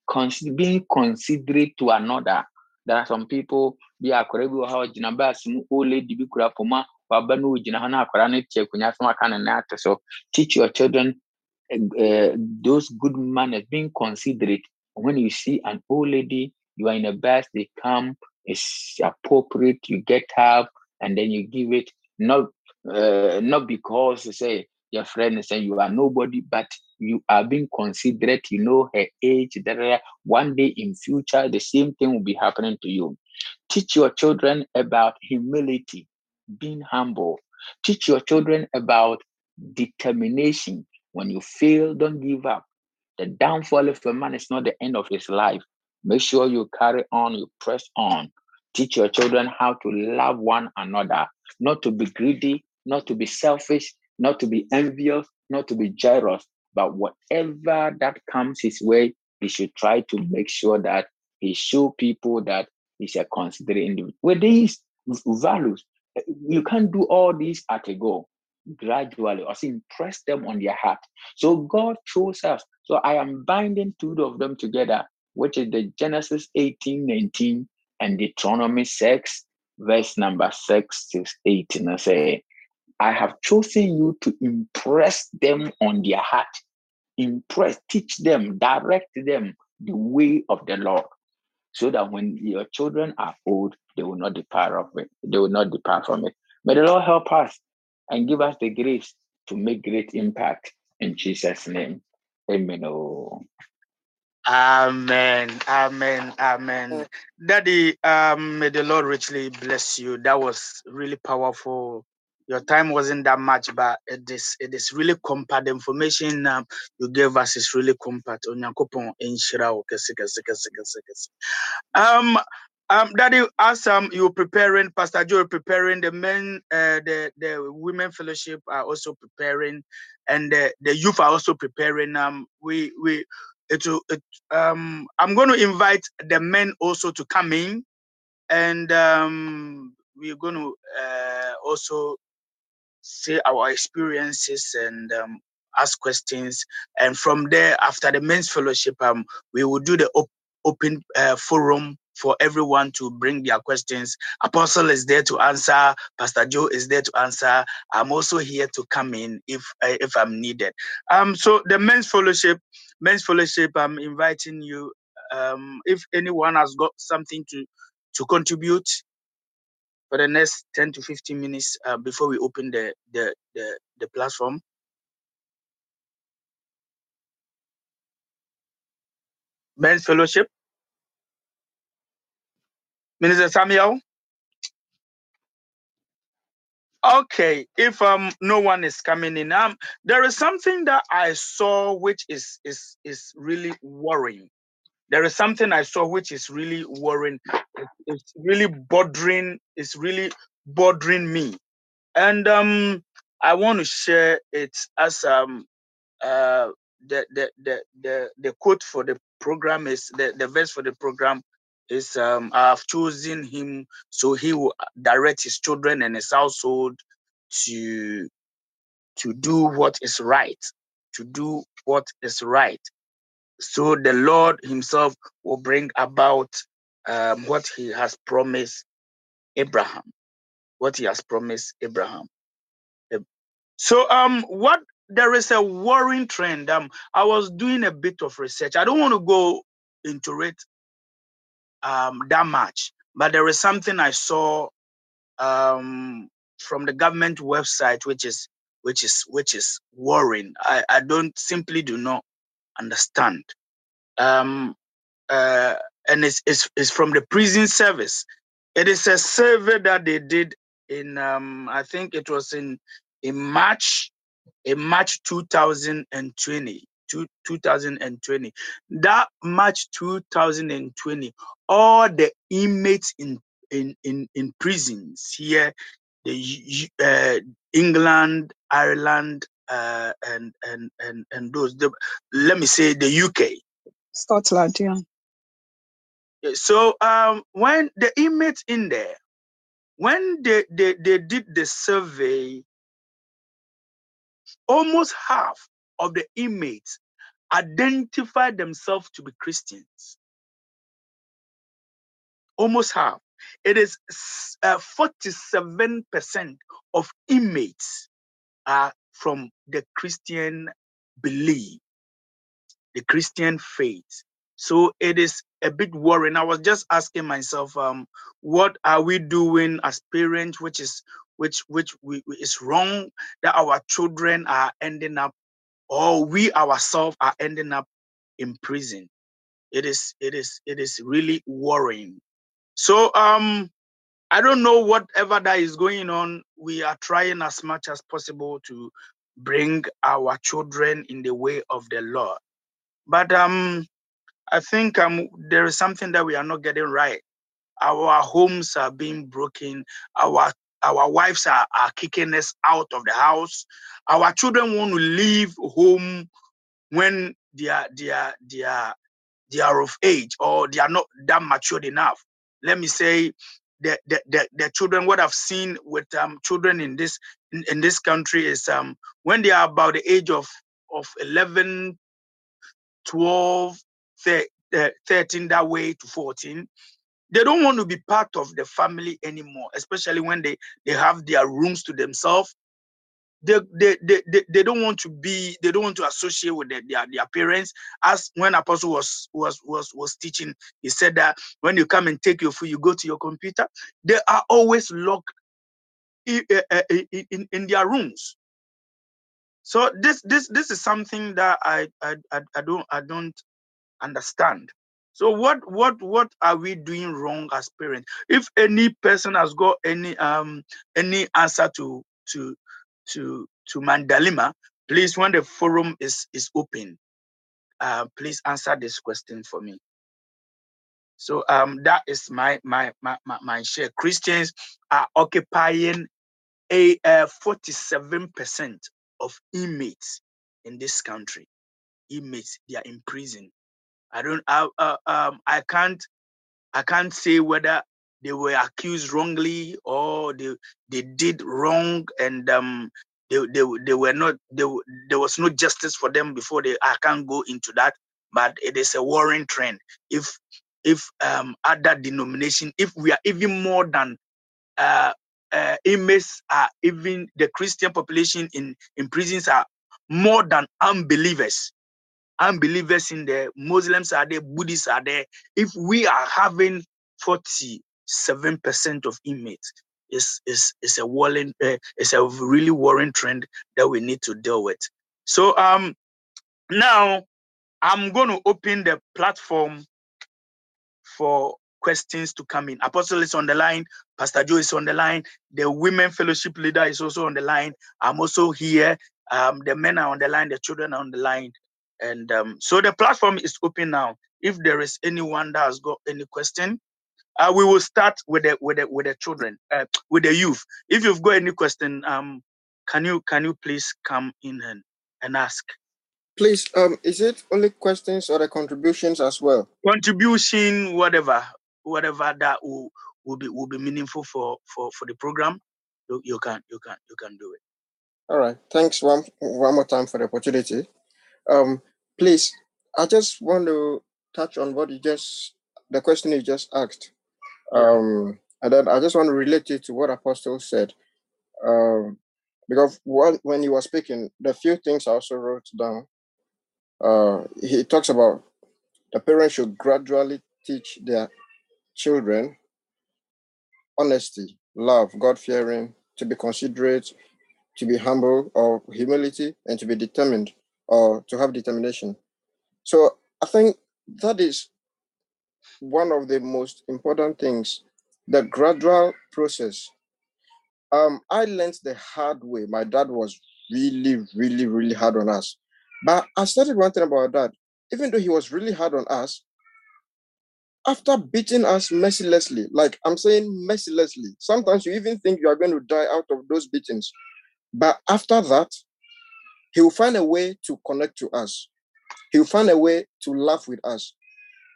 consider, being considerate to another. There are some people bi akɔrɔ bi wɔ ha ɔgyina baasi mu old lady bi kura poma waba no ogyina ha na akɔrɔ no te akonnwa so aka ne nan ato so. Teach your children uh, those good manners, being considerate. When you see an old lady, you are in a bus, they come, it's appropriate, you get up and then you give it, not uh, not because say your friend is saying you are nobody, but you are being considerate, you know her age, that one day in future, the same thing will be happening to you. Teach your children about humility, being humble. Teach your children about determination, when you fail, don't give up. The downfall of a man is not the end of his life. Make sure you carry on, you press on. Teach your children how to love one another, not to be greedy, not to be selfish, not to be envious, not to be jealous, but whatever that comes his way, he should try to mm-hmm. make sure that he show people that he's a considerate individual. With these values, you can't do all these at a go gradually or impress them on their heart. So God chose us. So I am binding two of them together, which is the Genesis 18, 19 and Deuteronomy 6, verse number 6 to 18. I say, I have chosen you to impress them on their heart. Impress, teach them, direct them the way of the Lord. So that when your children are old, they will not depart of it. They will not depart from it. May the Lord help us and give us the grace to make great impact in Jesus' name. Amen. Oh. Amen. Amen. Amen. Daddy, um, may the Lord richly bless you. That was really powerful. Your time wasn't that much, but it is it is really compact. The information um, you gave us is really compact. Onyankopɔn nhyira wo kɛse kɛse kɛse kɛse kɛse. Um, um, Daddy, as um, you're preparing, Pastor Joe preparing, the men, uh, the the women fellowship are also preparing, and the, the youth are also preparing. Um, we we it it, um i'm going to invite the men also to come in and um we're going to uh, also say our experiences and um, ask questions. And from there after the men's fellowship um we will do the op- open uh, forum for everyone to bring their questions. Apostle is there to answer. Pastor joe is there to answer. I'm also here to come in if uh, if i'm needed. Um so the men's fellowship men's fellowship i'm inviting you um if anyone has got something to to contribute for the next 10 to 15 minutes uh, before we open the, the the the platform. Men's fellowship. Minister samuel? Okay if um no one is coming in um there is something that i saw which is is is really worrying there is something i saw which is really worrying. It's really bothering it's really bothering me. And um i want to share it as um uh the the the the, the quote for the program is the, the verse for the program is um i have chosen him so he will direct his children and his household to to do what is right to do what is right so the lord himself will bring about um, what he has promised abraham what he has promised abraham So um what there is a worrying trend. Um I was doing a bit of research. I don't want to go into it um that much, but there is something I saw um from the government website which is which is which is worrying. I, I don't simply do not understand. Um uh and it's, it's it's from the prison service. It is a survey that they did in um I think it was in in March in March 2020. 2020 that March 2020 all the inmates in in in, in prisons here the uh, England Ireland uh, and and and and those the, let me say the UK Scotland, yeah. so um when the inmates in there when they, they they did the survey almost half of the inmates identified themselves to be Christians. Almost half. It is uh, 47% of inmates are from the Christian belief, the Christian faith. So it is a bit worrying. I was just asking myself, um, what are we doing as parents, which is which which we, is wrong that our children are ending up, or we ourselves are ending up in prison it is it is it is really worrying so um i don't know whatever that is going on we are trying as much as possible to bring our children in the way of the lord but um i think um there is something that we are not getting right our homes are being broken our our wives are, are kicking us out of the house. Our children want to leave home when they are they are they are they are of age or they are not that matured enough. Let me say the the, the, children, what I've seen with um children in this in, in this country is um when they are about the age of of 11 12 thir- uh, 13 that way to 14 they don't want to be part of the family anymore especially when they they have their rooms to themselves they, they, they, they, don't want to be they don't want to associate with their, their, their parents as when apostle was was was was teaching he said that when you come and take your food you go to your computer they are always locked in, in, in, in their rooms so this this this is something that I I I don't I don't understand. So what what what are we doing wrong as parents? If any person has got any um any answer to to to to Mandalima, please when the forum is is open, uh, please answer this question for me. So um that is my my my my, my share. Christians are occupying a uh, 47% of inmates in this country. Inmates they are in prison I don't. I, uh, um, I can't. I can't say whether they were accused wrongly or they they did wrong and um they they, they were not. They, there was no justice for them before they. I can't go into that, but it is a worrying trend. If if um other denomination, if we are even more than uh, uh inmates are even the Christian population in in prisons are more than unbelievers unbelievers in there, Muslims are there, Buddhists are there. If we are having 47% of inmates, is it's, it's a worrying, uh, it's a really worrying trend that we need to deal with. So um now I'm going to open the platform for questions to come in. Apostle is on the line, Pastor Joe is on the line, the women fellowship leader is also on the line. I'm also here. Um, the men are on the line, the children are on the line. And um, so the platform is open now. If there is anyone that has got any question, uh, we will start with the with the with the children, uh, with the youth. If you've got any question, um, can you can you please come in and, and ask? Please, um, is it only questions or the contributions as well? Contribution, whatever, whatever that will, will be will be meaningful for for for the program. You, you can you can you can do it. All right. Thanks one one more time for the opportunity. Um, please, I just want to touch on what you just the question you just asked. Um, and then I just want to relate it to what Apostle said. Um, because when, when he was speaking, the few things I also wrote down. Uh, he talks about the parents should gradually teach their children honesty, love, God fearing, to be considerate, to be humble or humility, and to be determined or to have determination. So I think that is one of the most important things, the gradual process. Um, I learned the hard way. My dad was really, really, really hard on us. But I started wondering about that. Even though he was really hard on us, after beating us mercilessly, like I'm saying mercilessly, sometimes you even think you are going to die out of those beatings. But after that, he will find a way to connect to us. He will find a way to laugh with us.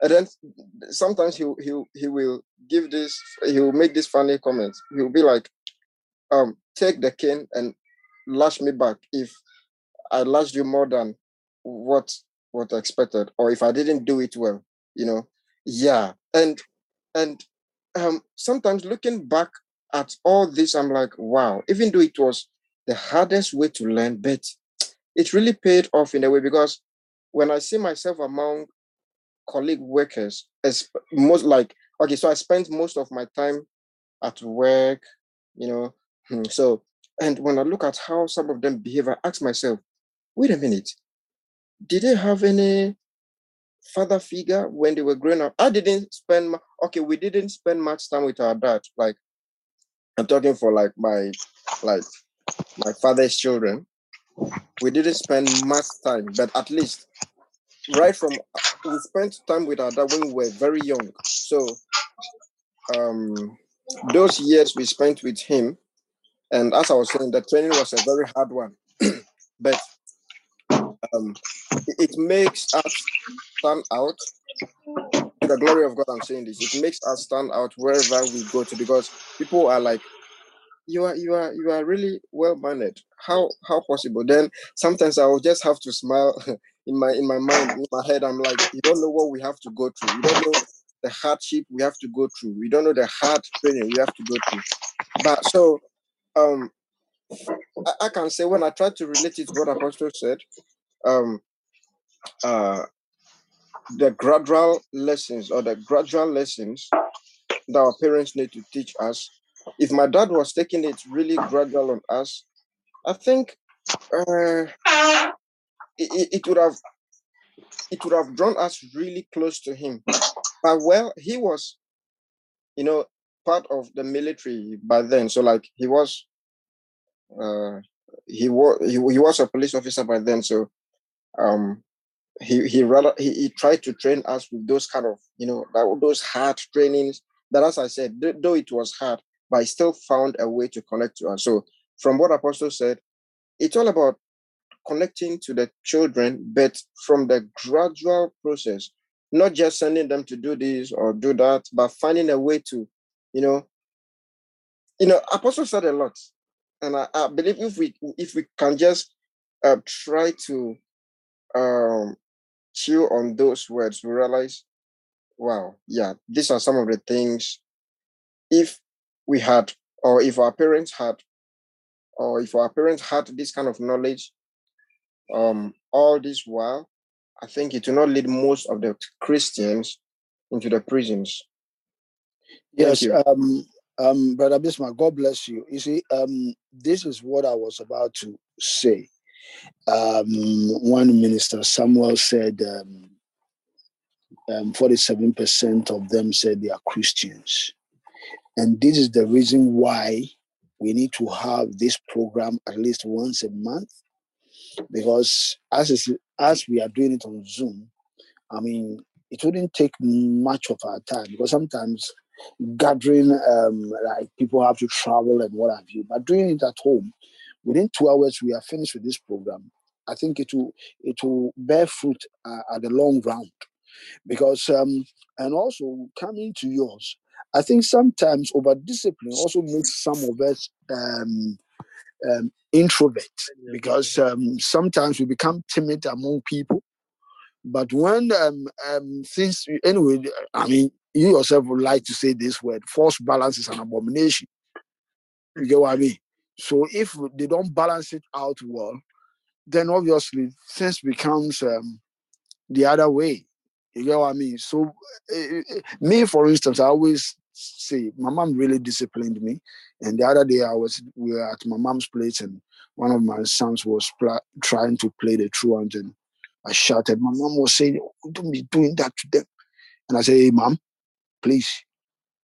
And then sometimes he'll he'll he will give this, he will make this funny comments. He'll be like, um, take the cane and lash me back if I lashed you more than what what I expected, or if I didn't do it well, you know. Yeah. And and um sometimes looking back at all this, I'm like, wow, even though it was the hardest way to learn, but it really paid off in a way because when I see myself among colleague workers, as most like okay, so I spent most of my time at work, you know. hmm, So and when I look at how some of them behave, I ask myself, wait a minute, did they have any father figure when they were growing up? I didn't spend okay, we didn't spend much time with our dad. Like I'm talking for like my like my father's children. We didn't spend much time, but at least right from we spent time with our dad when we were very young. So um those years we spent with him, And as I was saying, the training was a very hard one, <clears throat> but um, it, makes us stand out to the glory of God. I'm saying this. It makes us stand out wherever we go to because people are like, you are you are you are really well mannered. How how possible? Then sometimes I will just have to smile <laughs> in my in my mind, in my head. I'm like, you don't know what we have to go through. You don't know the hardship we have to go through. We don't know the hard training we have to go through. But so um I, I can say when I try to relate it to what Apostle said, um uh the gradual lessons or the gradual lessons that our parents need to teach us. If my dad was taking it really gradual on us, I think uh, it, it- would have it would have drawn us really close to him. But well, he was, you know, part of the military by then. So like he was uh he was he, he was a police officer by then. So um he he rather he, he tried to train us with those kind of you know that, those hard trainings that as i said th- though it was hard but he still found a way to connect to us so from what apostle said it's all about connecting to the children but from the gradual process not just sending them to do this or do that but finding a way to you know you know apostle said a lot. And i, I believe if we if we can just uh, try to um chew on those words, we realize, wow, yeah, these are some of the things if we had, or if our parents had, or if our parents had this kind of knowledge, um, all this while, I think it will not lead most of the Christians into the prisons. Thank Yes, um, um, Brother Bismarck, God bless you. You see, um, this is what I was about to say. Um, one minister, Samuel, said um, um, 47% of them said they are Christians. And this is the reason why we need to have this program at least once a month, because as, is, as we are doing it on Zoom, I mean, it wouldn't take much of our time because sometimes gathering, um, like people have to travel and what have you. But doing it at home, within two hours, we are finished with this program. I think it will it will bear fruit uh, at the long run because um, and also coming to yours. I think sometimes over discipline also makes some of us um, um, introvert because um, sometimes we become timid among people but when um, um, things, anyway, I mean, you yourself would like to say this word false balance is an abomination. You get what I mean? So if they don't balance it out well, then obviously things becomes um, the other way. You get what I mean? So, uh, me, for instance, I always say my mom really disciplined me. And the other day, I was we were at my mom's place, and one of my sons was pla- trying to play the truant, and I shouted. My mom was saying, oh, "Don't be doing that to them." And I said, "Hey, mom, please,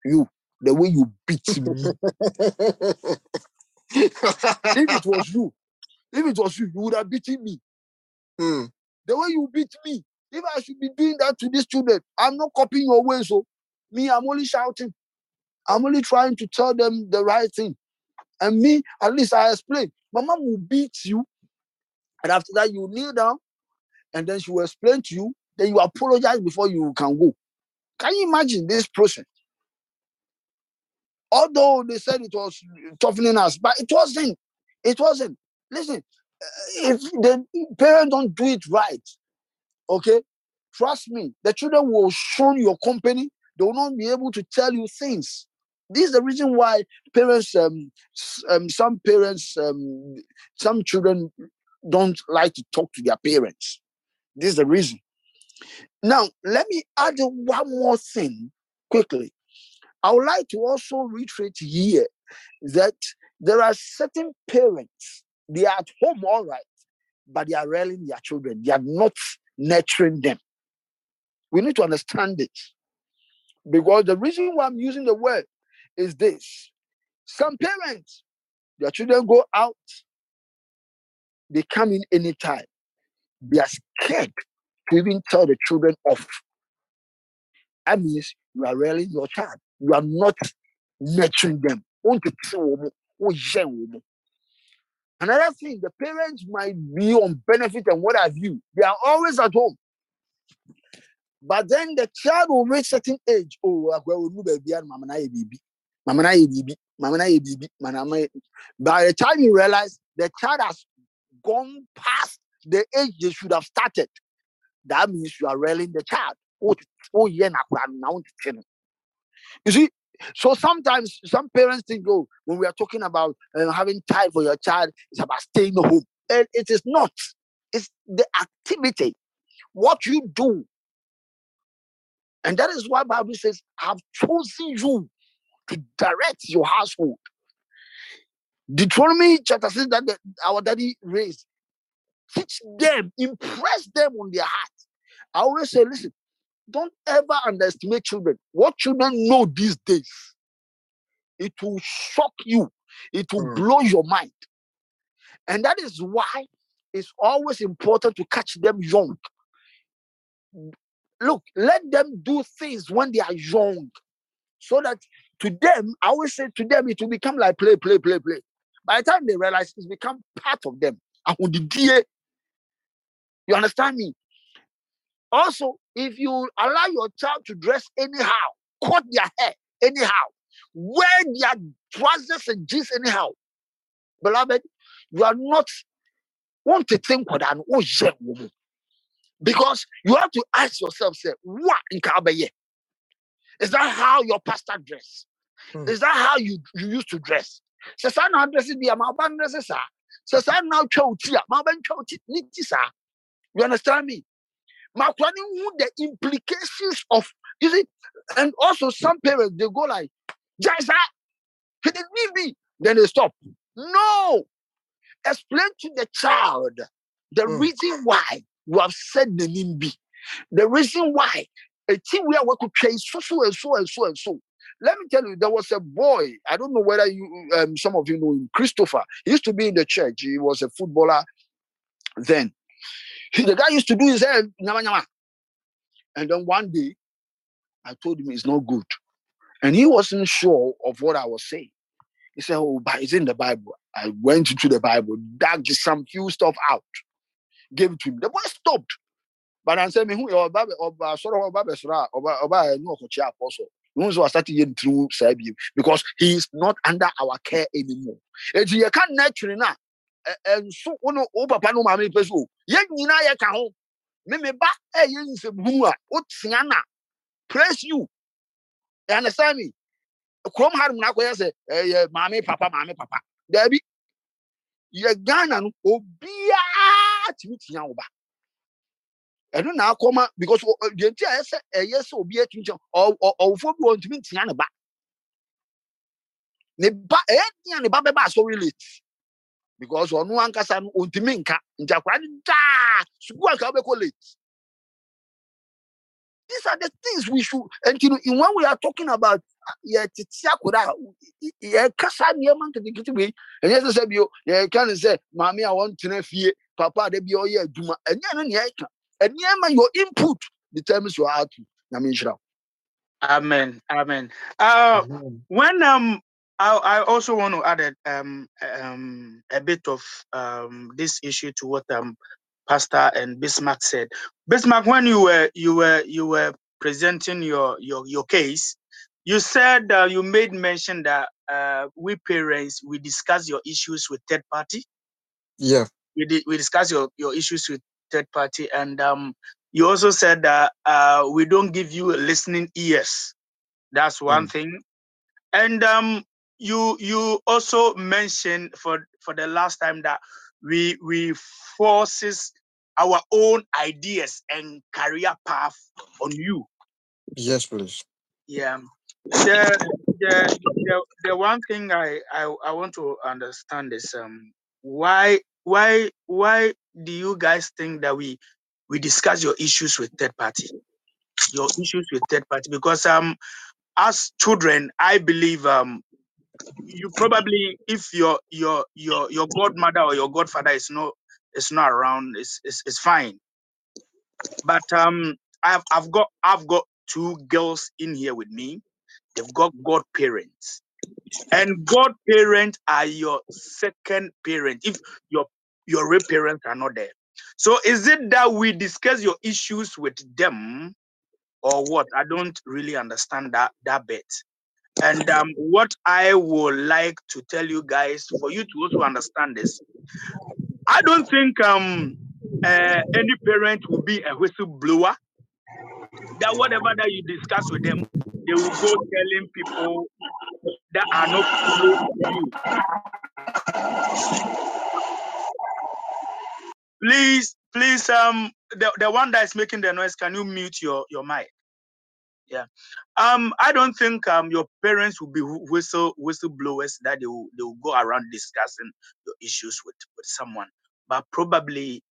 you, the way you beat me, <laughs> if it was you, if it was you, you would have beaten me. Hmm. The way you beat me, if I should be doing that to these children, I'm not copying your ways. So, me, I'm only shouting. I'm only trying to tell them the right thing. And me, at least I explain. My mom will beat you, and after that, you kneel down, and then she will explain to you. Then you apologize before you can go. Can you imagine this process? Although they said it was toughening us, but it wasn't. It wasn't. Listen, uh, if the parents don't do it right, okay, trust me, the children will shun your company. They will not be able to tell you things. This is the reason why parents, um, um, some parents, um, some children don't like to talk to their parents. This is the reason. Now, let me add one more thing quickly. I would like to also reiterate here that there are certain parents, they are at home all right, but they are railing their children. They are not nurturing them. We need to understand it. Because the reason why I'm using the word is this. Some parents, their children go out, they come in anytime. They are scared to even tell the children off. That means you are railing your child. You are not nurturing them. "Oh, another thing the parents might be on benefit and what have you they are always at home but then the child will reach certain age oh akwa onu baabi a mama na yɛ biribi mama na biribi mama na biribi mama yɛ by the time you realize the child has gone past the age they should have started. That means you are railing the child. Oh oh yeah na na you see so sometimes some parents think, oh, when we are talking about uh, having time for your child, it's about staying home. And it is not. It's the activity, what you do. And that is why Bible says, I've chosen you to direct your household. Deuteronomy chapter 6 that the, our daddy raised. Teach them, impress them on their heart. I always say, listen, don't ever underestimate children. What children know these days, it will shock you, it will Mm. blow your mind. And that is why it's always important to catch them young. Look, let them do things when they are young. So that to them, I always say to them, it will become like play, play, play, play. By the time they realize it's become part of them. You understand me? Also, if you allow your child to dress anyhow, cut their hair anyhow, wear their trousers and jeans anyhow, beloved, you are not want to think what an woman. Because you have to ask yourself, say, what in Kabaye? Is that how your pastor dress? Hmm. Is that how you, you used to dress? Sɛ saa na adresse bi a ma ɔba ndresse saa. Sɛ saa na atwa wo ti a ma ɔba wo ti ne ti saa. You understand me? Ma akwadaa no hu the implications of you see, and also some parents they go like, Jaisa, he didn't need me. Then they stop. No, explain to the child the Mm. reason why you have said the name B. The reason why a team where we could trace so so and so and so and so. Let me tell you, there was a boy. I don't know whether you, um, some of you know him, Christopher. He used to be in the church. He was a footballer then. He- the guy used to do his hair, nyama nyama. And then one day, I told him it's not good. And he wasn't sure of what I was saying. He said, Oh, but it's in the Bible. I went into the Bible, dug some few stuff out, gave it to him. The boy stopped. But I said, Me who or Baba or of Baba Sra or Baba no apostle. No one started yen through Sabi because he is not under our care anymore. And you can't naturally now. And so, no, oh, papa, no, mammy, person. Yen, you know, you can home. Me, me, ba, eh, yen, se, bua, what, siana, praise you. You understand me? kurom ha nom na akɔyɛ sɛ ɛyɛ maame papa maame papa daabi yɛ ghana no obiara tumi tia wo ba ɛno na akɔma because ɔ- ɔ- deɛ nti a ɛyɛ sɛ ɛyɛ sɛ obiara tumi tia ɔ- ɔ- ɔwofo bi wɔ ntumi tia ne ba. Ne ba ɛyɛ tia ne ba bɛba asɔre late. Because ɔno ankasa no ɔntumi nka. Nti akwadaa no daa sukuu anka wobɛkɔ late. These are the things we should and you know when we are talking about yɛ tete akwadaa yɛ kasa nneɛma nketenkete wei. Ɛnyɛ sɛ sɛ bio yɛka ne sɛ maame a wɔntena fie papa a da bi ɔyɛ adwuma. Ɛnyɛ no nea ɛka nneɛma your input determines your output nyame nhyira wo. Amen. Amen. Uh, Amen. when um, I, I also want to add a, um, um, a bit of um, this issue to what um, Pastor and Bismarck said. Bismarck, when you were you were you were presenting your your your case, you said uh, you made mention that uh, we parents we discuss your issues with third party. Yeah. we di- we discuss your, your issues with third party and um you also said that uh we don't give you listening ears that's one Mm. thing and um you you also mentioned for for the last time that we we forces our own ideas and career path on you Yes, please. yeah the the the, the one thing I, I i want to understand is um why why why do you guys think that we we discuss your issues with third party? Your issues with third party because um as children i believe um you probably if your your your your godmother or your godfather is not is not around it's it's, it's fine. But um i've i've got i've got two girls in here with me. They've got godparents. And godparents are your second parent. If your your real parents are not there. So is it that we discuss your issues with them or what? I don't really understand that that bit. And um, what I would like to tell you guys, for you to also understand this, I don't think um uh, any parent will be a whistleblower. That whatever that you discuss with them, they will go telling people that are not close to you. Please, please, um, the, the one that is making the noise, can you mute your your mic? Yeah. Um, I don't think um your parents will be wh- whistle whistleblowers that they will they will go around discussing your issues with with someone, but probably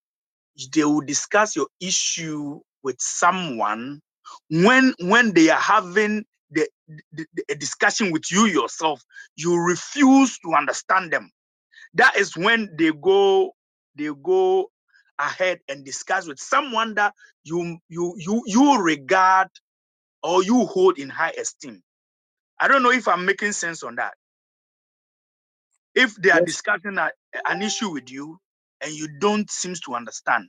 they will discuss your issue with someone when when they are having the, the, the- a discussion with you yourself you refuse to understand them that is when they go they go ahead and discuss with someone that you you you you regard or you hold in high esteem. I don't know if i'm making sense on that. If they are Yes. discussing a, an issue with you and you don't seem to understand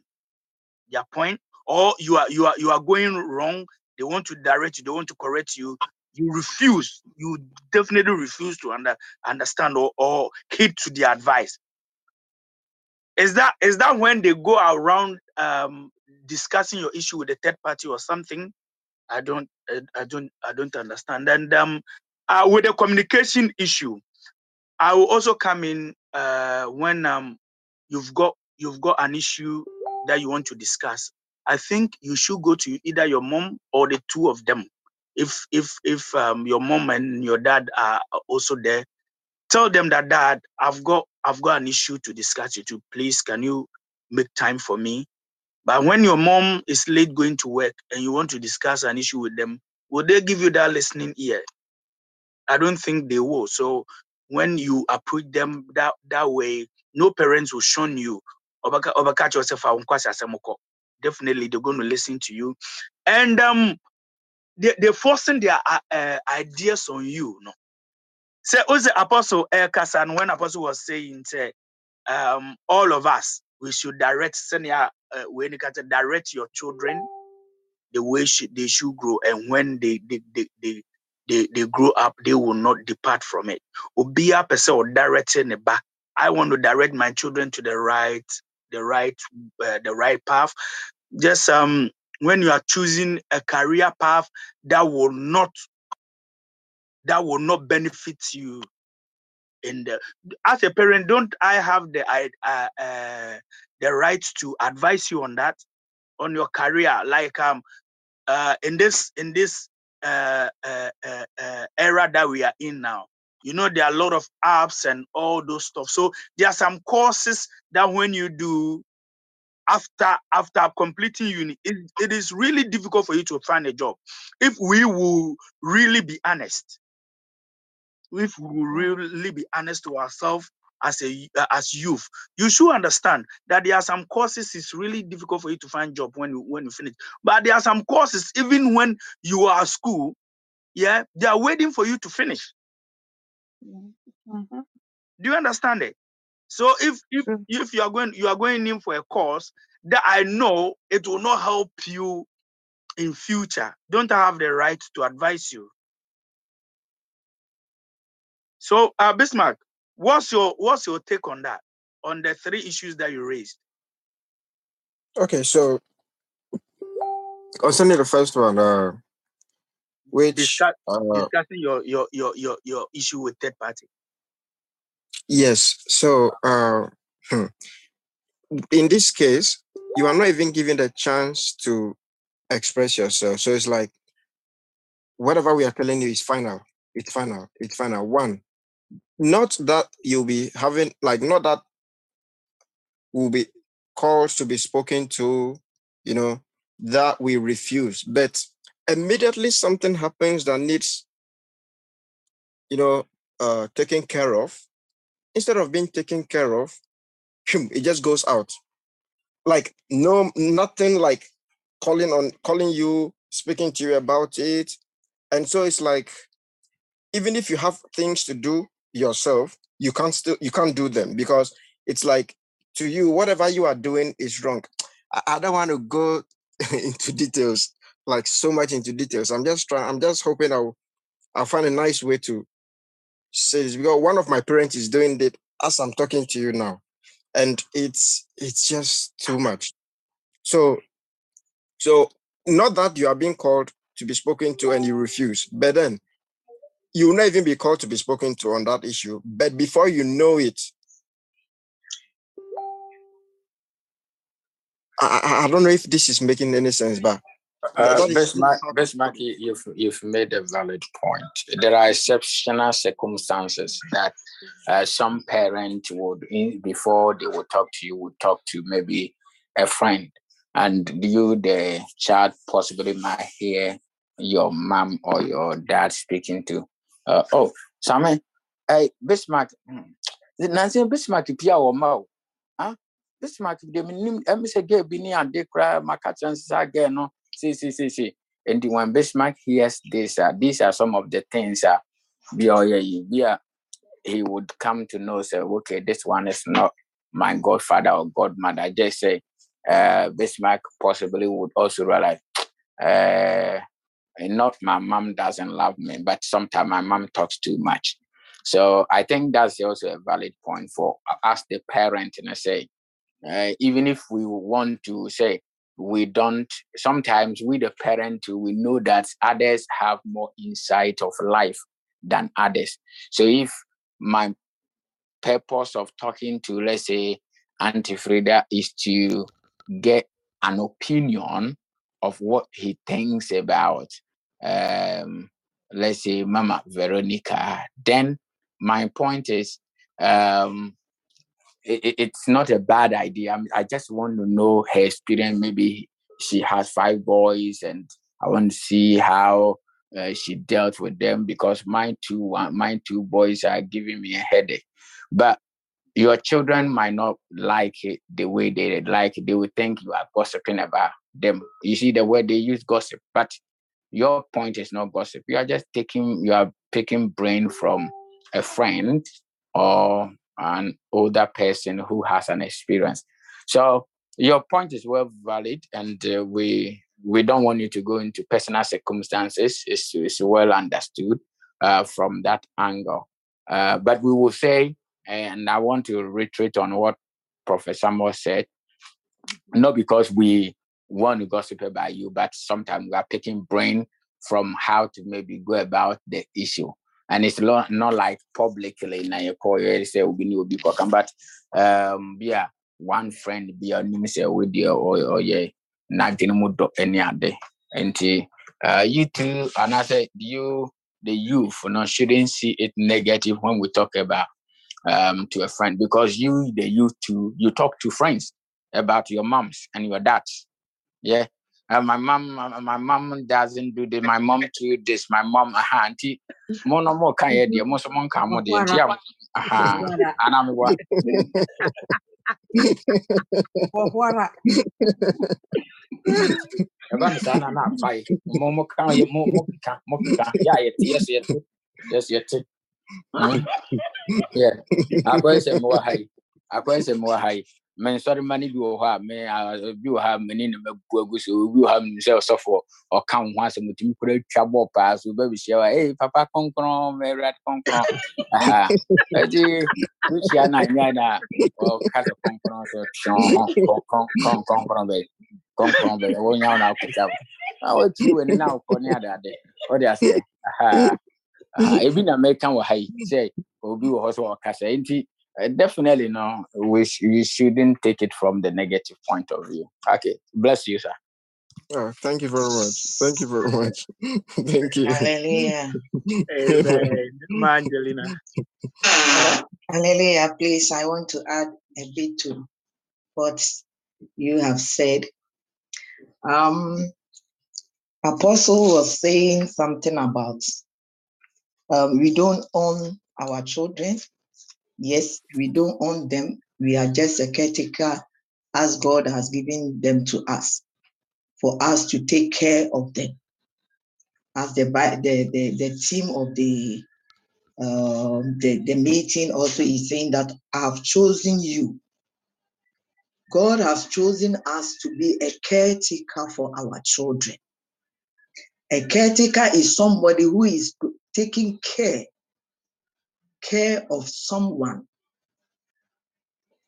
their point or you are you are you are going wrong they want to direct you they want to correct you you refuse you definitely refuse to under, understand or, or heed to their advice is that is that when they go around um discussing your issue with a third party or something i don't i, I don't i don't understand and um uh, with the communication issue I will also come in uh, when um, you've got you've got an issue that you want to discuss. I think you should go to either your mom or the two of them. If if if um, your mom and your dad are also there, tell them that dad, I've got I've got an issue to discuss with you. Please, can you make time for me? But when your mom is late going to work and you want to discuss an issue with them, will they give you that listening ear? I don't think they will. So when you approach them that that way, no parents will shun you. Obaka yourself Definitely, they're going to listen to you, and um, they they're forcing their uh, uh, ideas on you. No, say who's the apostle Elkasan when apostle was saying, say, um, all of us we should direct senior uh, when you can direct your children the way they should grow and when they they, they, they they they grow up they will not depart from it. Obia person or directing the back i want to direct my children to the right the right uh, the right path. Just um when you are choosing a career path that will not that will not benefit you in the as a parent don't i have the i uh, uh, the right to advise you on that on your career? Like um uh, in this in this uh, uh, uh, era that we are in now you know there are a lot of apps and all those stuff. So there are some courses that when you do after after completing uni it, it is really difficult for you to find a job. If we will really be honest if we will really be honest to ourselves as a uh, as youth you should understand that there are some courses it's really difficult for you to find job when you when you finish. But there are some courses even when you are at school yeah they are waiting for you to finish. Mhm. do you understand it? So if if if you are going you are going in for a course that i know it will not help you in future. Don't I have the right to advise you so uh bismarck what's your what's your take on that on the three issues that you raised Okay, so concerning the first one, uh, which discuss uh, discussing your your your your your issue with third party. yes, so uh, hmm, in this case, you are not even given the chance to express yourself. So it's like whatever we are telling you is final. It's final. It's final. One, not that you'll be having like not that will be calls to be spoken to, you know, that we refuse. But immediately something happens that needs, you know, uh taken care of, instead of being taken care of, it just goes out. Like no nothing like calling on calling you, speaking to you about it. And so it's like even if you have things to do yourself, you can't still you can't do them because it's like to you, whatever you are doing is wrong. I, I don't want to go <laughs> into details, like so much into details. I'm just trying, I'm just hoping I'll I'll find a nice way to say this because one of my parents is doing it as I'm talking to you now. And it's it's just too much. So so not that you are being called to be spoken to and you refuse, but then you will not even be called to be spoken to on that issue. But before you know it, I, I, don't know if this is making any sense, but Uh, that is Bismarck, how- Bismarck, you- you've, you've made a valid point. There are exceptional circumstances that uh, some parent would, in, before they would talk to you, would talk to maybe a friend. And you, the child, possibly might hear your mom or your dad speaking to, uh, oh, Sammy, hey, Bismarck, hmm, Nancy Bismarck, Pia or Mo, huh? Bismarck, the minim, emise gay bini and de cry, my cats again, no, see, see, see, see. And when Bismarck hears this, uh, these are some of the things, uh, he would come to know, say, okay, this one is not my godfather or godmother. Just say, uh, Bismarck possibly would also realize, uh, not my mom doesn't love me, but sometimes my mom talks too much. So I think that's also a valid point for us, the parent, and I say, uh, even if we want to say we don't, sometimes we, the parent, we know that others have more insight of life than others. So if my purpose of talking to, let's say, Auntie Frida is to get an opinion of what he thinks about, um, let's say, Mama Veronica, then my point is, um, it, it- it's not a bad idea. I, just want to know her experience. Maybe she has five boys, and I want to see how uh, she dealt with them because my two one, my two boys are giving me a headache. But your children might not like it the way they like it. They would think you are gossiping about them. You see the way they use gossip, but your point is not gossip. You are just taking, you are picking brain from a friend or an older person who has an experience. So your point is well valid, and uh, we we don't want you to go into personal circumstances. It's, it's well understood uh, from that angle. Uh, but we will say, and I want to reiterate on what Professor Moore said, not because we to gossip about you, but sometimes we are picking brain from how to maybe go about the issue. And it's not, not like publicly na you say be will be welcome, but um yeah, one friend be a say with you or yeah, nothing more any other. And uh you two and I say you the youth you know, shouldn't see it negative when we talk about um to a friend because you the youth too you talk to friends about your moms and your dads yeah. Uh, my mom my, my mom doesn't do this. My mom do this. My mom aha auntie. Mo no mo kan ye de mo so mo kan mo de auntie aha ana me wa Wahwara. e ba sa na fai mo mo kan ye mo mo kan mo kan ya ye ti yes ye ti yes ye ti Hmm? yeah akwa se mo wa hai akwa se mo wa hai men sɔre ma ne bi wɔ hɔ a me a bi wɔ ha mani na mabu agu so. Obi wɔ ha menim sɛ ɔsɔfoɔ ɔka wo ho asɛm. Otumi kora twa bɔɔ paa so. Wobɛbɛhyia wa ei papa kɔnkrɔn ma awurade kɔnkrɔn ɛti wohyia no anyɛ no a ɔka sɛ kɔnkrɔn sɛ twɔn kɔnkrɔn bɛyɛ. Kɔnkrɔn bɛyɛ. Wonya wo na akɔtwa wo. Na watiri w'ani na wokɔ ne adeade wode aha. Ebi na mɛka wɔ ha yi sɛ obi wɔ hɔ sɛ ɔkasa uh, definitely no we, sh- we shouldn't take it from the negative point of view okay bless you sir Oh, thank you very much. Thank you very much. <laughs> thank you. Hallelujah. Amen. <laughs> Ma Angelina. Hallelujah. Please, I want to add a bit to what you have said. Um, Apostle was saying something about um, we don't own our children. Yes, we don't own them. We are just a caretaker as God has given them to us for us to take care of them. As the the the, the theme of the um, the, the meeting also is saying that I have chosen you. God has chosen us to be a caretaker for our children. A caretaker is somebody who is taking care, care of someone.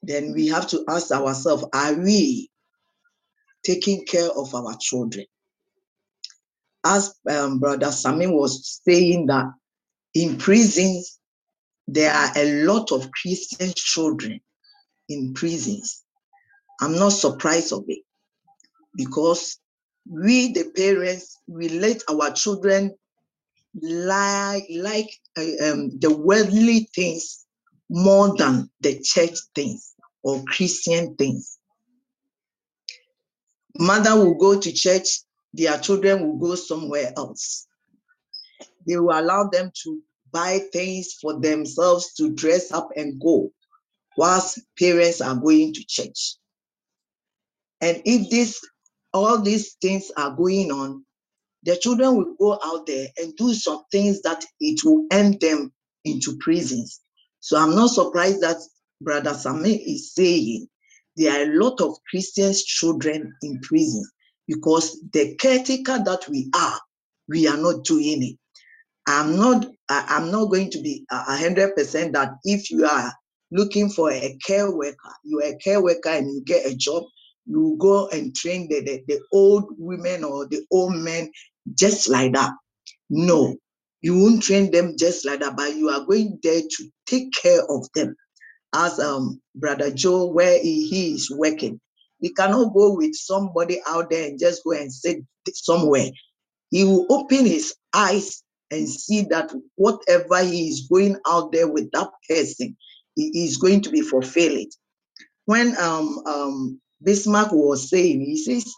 Then we have to ask ourselves, are we taking care of our children? As um, Brother Samin was saying that in prisons, there are a lot of Christian children in prisons. I'm not surprised of it because we, the parents, we let our children like like uh, um, the worldly things more than the church things or Christian things. Mother will go to church, their children will go somewhere else. They will allow them to buy things for themselves to dress up and go, whilst parents are going to church. And if this all these things are going on, the children will go out there and do some things that it will end them into prisons. So I'm not surprised that Brother Sameh is saying there are a lot of Christians children in prison because the caretaker that we are, we are not doing it. I'm not I- am not going to be a hundred percent that if you are looking for a care worker, you are a care worker and you get a job, you go and train the, the, the old women or the old men just like that. No, you won't train them just like that, but you are going there to take care of them. As um brother Joe, where he, he is working, he cannot go with somebody out there and just go and sit somewhere he will open his eyes and see that whatever he is going out there with that person, he is going to be fulfilled. When um, um, Bismarck was saying, he says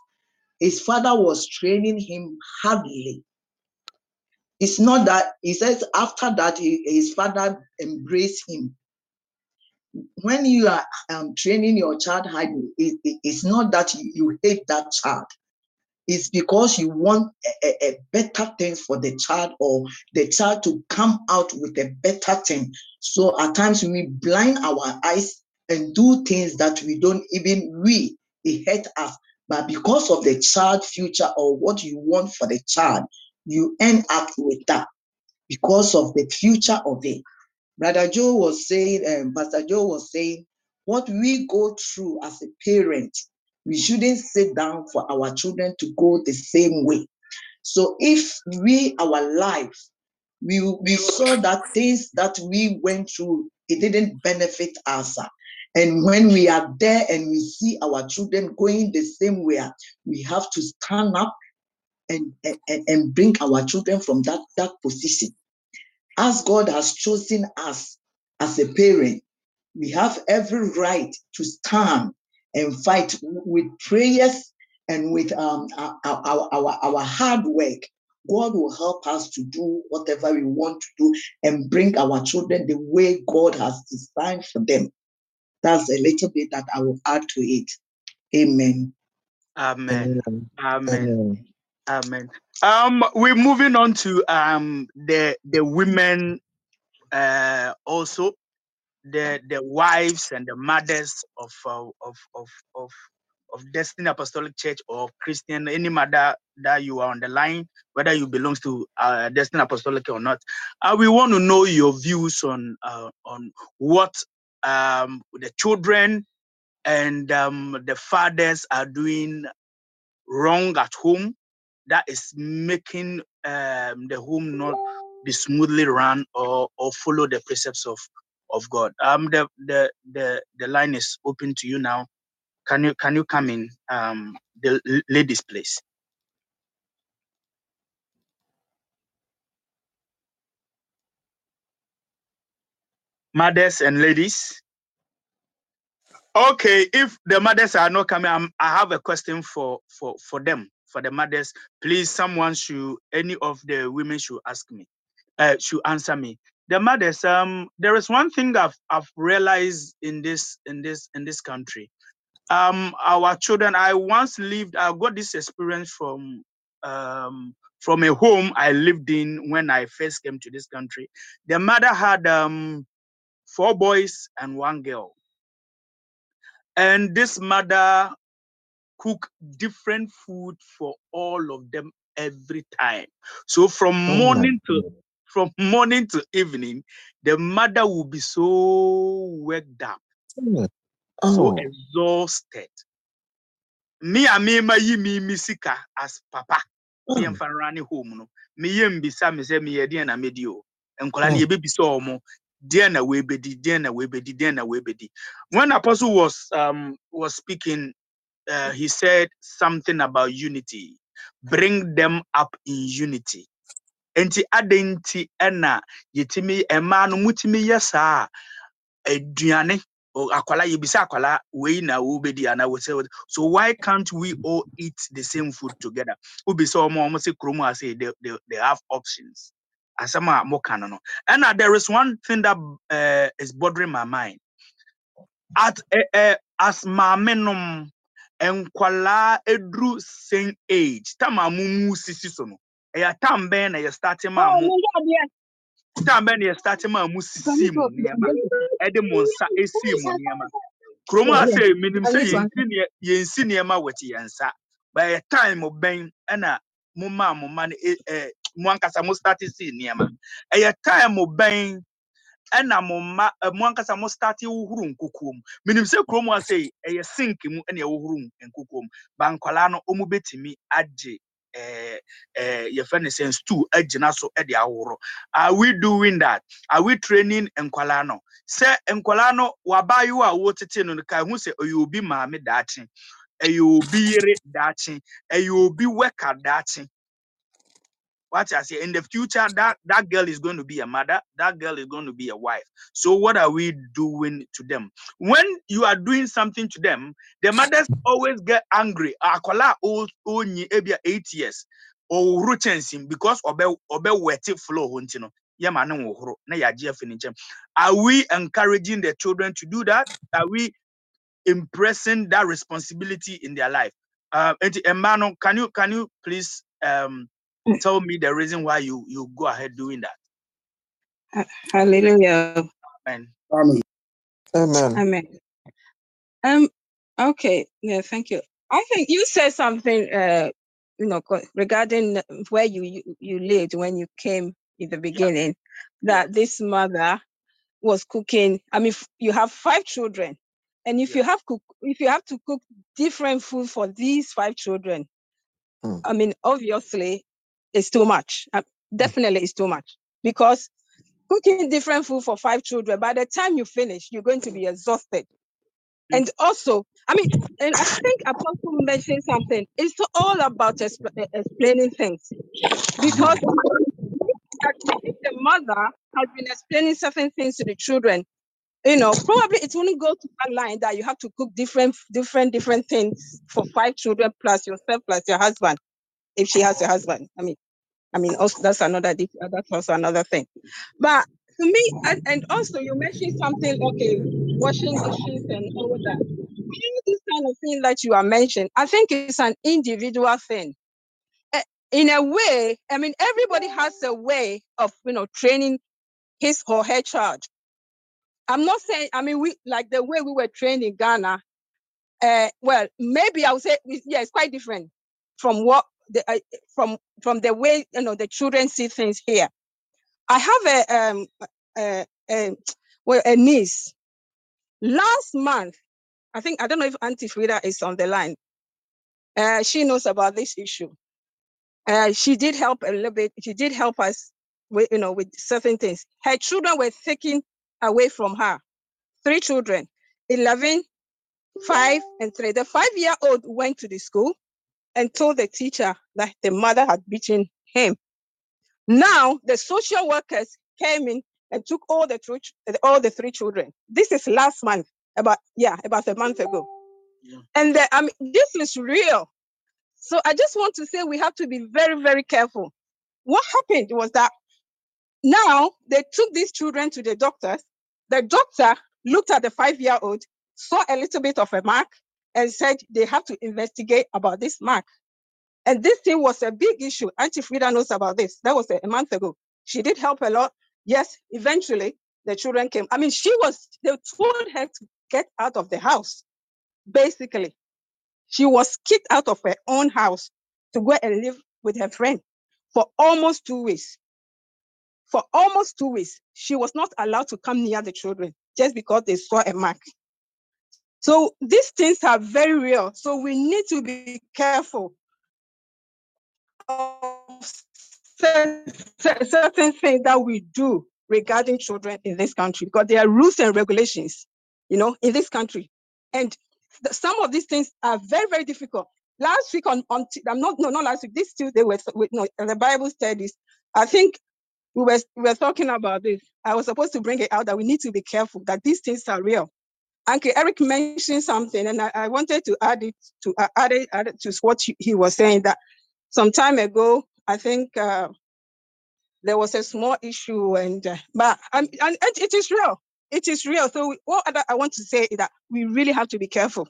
his father was training him hardly. It's not that he says after that he, his father embraced him. When you are um, training your child hardly, it, it- it's not that you, hate that child it's because you want a, a, a better thing for the child or the child to come out with a better thing. So at times we blind our eyes and do things that we don't even we it hurt us. But because of the child future or what you want for the child, you end up with that because of the future of it. Brother Joe was saying, um, Pastor Joe was saying, what we go through as a parent, we shouldn't sit down for our children to go the same way. So if we, our lives, we, we saw that things that we went through, it didn't benefit us. And when we are there and we see our children going the same way, we have to stand up and, and, and bring our children from that, that position as God has chosen us as a parent, we have every right to stand and fight with prayers and with um, our, our, our, our hard work. God will help us to do whatever we want to do and bring our children the way God has designed for them. That's a little bit that I will add to it. Amen. Amen. Amen. Amen. Amen. Amen. Um, we're moving on to um the the women uh also the the wives and the mothers of uh, of of of of Destiny Apostolic Church or Christian, any mother that you are on the line, whether you belongs to uh, Destiny Apostolic or not. Uh, we want to know your views on uh, on what um, the children and um, the fathers are doing wrong at home that is making um, the home not be smoothly run or or follow the precepts of of God. Um, the the the the line is open to you now. Can you can you come in, um, the ladies, please? Mothers and ladies. Okay, if the mothers are not coming, um, I have a question for for for them for the mothers. Please, someone should any of the women should ask me. uh, should answer me. The mothers, um, there is one thing I've I've realized in this in this in this country. Um, our children. I once lived. I got this experience from um, from a home I lived in when I first came to this country. The mother had um, four boys and one girl. And this mother cook different food for all of them every time. So from Oh morning to from morning to evening, the mother will be so worked up, Mm. so Oh. exhausted. Me a me ma yi me me sika as papa. Me mfa run home no. Me ye mbisa me say me ye deɛ na medi o. Nkɔla no Mm. Ɔmo deɛ na webedi, deɛ na webedi, deɛ na webedi. When Apostle was um was speaking, uh, he said something about unity. Bring them up in unity. Enti adɛn nti ɛna yɛtumi mmaa no mutumi yɛ saa a aduane o- akwala yɛbisa akwala wei na wobɛdi anaa wɔsɛ wɔde- so why can't we all eat the same food together wobisa ɔmo a ɔmo sɛ kurom they, they, they have options asɛm a moka no no. Ɛna there is one thing that uh, is bothering my mind. At uh, uh, as maame nom nkwalaa eduru same age tam a mumu sisi so no ɛyɛ tam bɛn na yɛ start ma Oh, mo yeah. tam bɛn na yɛ start ma mo sisi mu nneɛma? Ɛde mo nsa esi mu nneɛma? Kurom ha sɛ menim sɛ yɛnsi nneɛ yɛnsi nneɛma wɔ te yɛn nsa bɛyɛ time bɛn ɛna mo maa mo ma no mo ankasa mo start si nneɛma. Ɛyɛ time bɛn ɛna mo mma mo ankasa mo start wohoro nkukuo mu. Menim sɛ kurom ha sɛ ɛyɛ sink mu ɛna ɛwohoro nkukuo mu. Ba no ɔmo betumi agye ɛɛ ɛɛ yɛfrɛ no sɛ stool agyina so ɛde ahoro. Are we doing that? Are we training nkwalaa no? Sɛ nkwalaa no wabaayewa a wotete no no ka ho sɛ ɔyɛ obi maame ɛyɛ obi yere daakye ɛyɛ obi wɛka daakye what I say in the future, that that girl is going to be a mother, that girl is going to be a wife. So what are we doing to them? When you are doing something to them, the mothers always get angry. Akola only ebia eight years or routine because obe obe weti flow jia. Are we encouraging the children to do that? Are we impressing that responsibility in their life? Uh, enti, Emmanuel, can you can you please um tell me the reason why you you go ahead doing that? Hallelujah. Amen. Amen. Amen. Amen. Um. Okay. Yeah. Thank you. I think you said something. Uh. You know, regarding where you you, you lived when you came in the beginning, that this mother was cooking. I mean, f- you have five children, and if you have cook, if you have to cook different food for these five children, Mm. I mean, obviously, it's too much. Uh, definitely, it's too much because cooking different food for five children. By the time you finish, you're going to be exhausted. Mm. And also, I mean, and I think Apostle mentioned something. It's all about expl- eh, explaining things because if the mother has been explaining certain things to the children, you know, probably it won't go to that line that you have to cook different, different, different things for five children plus yourself plus your husband if she has a husband. I mean, I mean, also that's another, uh, that's also another thing. But to me, and, and also you mentioned something, okay, washing dishes and all that. All this kind of thing that you are mentioning, I think it's an individual thing. Eh, In a way, I mean, everybody has a way of, you know, training his or her child. I'm not saying, I mean, we like the way we were trained in Ghana. Uh, well, maybe I would say, yeah, it's quite different from what the uh, from from the way you know the children see things here. I have a um a, a well a niece. Last month, I think I don't know if Auntie Frida is on the line. Uh, she knows about this issue. Uh, she did help a little bit. She did help us with you know with certain things. Her children were taken away from her. Three children, 11, 5, and 3. The five-year-old went to the school and told the teacher that the mother had beaten him. Now the social workers came in and took all the three, all the three children. This is last month, about yeah, about a month ago. Yeah. And the, I mean, this is real. So I just want to say we have to be very, very careful. What happened was that now they took these children to the doctors. The doctor looked at the five-year-old, saw a little bit of a mark, and said they have to investigate about this mark. And this thing was a big issue. Auntie Frida knows about this. That was a, a month ago. She did help a lot. Yes, eventually the children came. I mean, she was, they told her to get out of the house, basically. She was kicked out of her own house to go and live with her friend for almost two weeks. For almost two weeks, she was not allowed to come near the children just because they saw a mark. So these things are very real. So we need to be careful of cer- cer- certain things that we do regarding children in this country because there are rules and regulations, you know, in this country. And some of these things are very, very difficult. Last week on, on I'm not no not last week, this Tuesday with, with no the Bible studies. I think we were we were talking about this. I was supposed to bring it out that we need to be careful that these things are real. Uncle Eric mentioned something, and I, I wanted to add it to uh, add it, add it to what he, was saying that some time ago, I think uh, there was a small issue, and uh, but and, and it is real. It is real. So what I want to say is that we really have to be careful.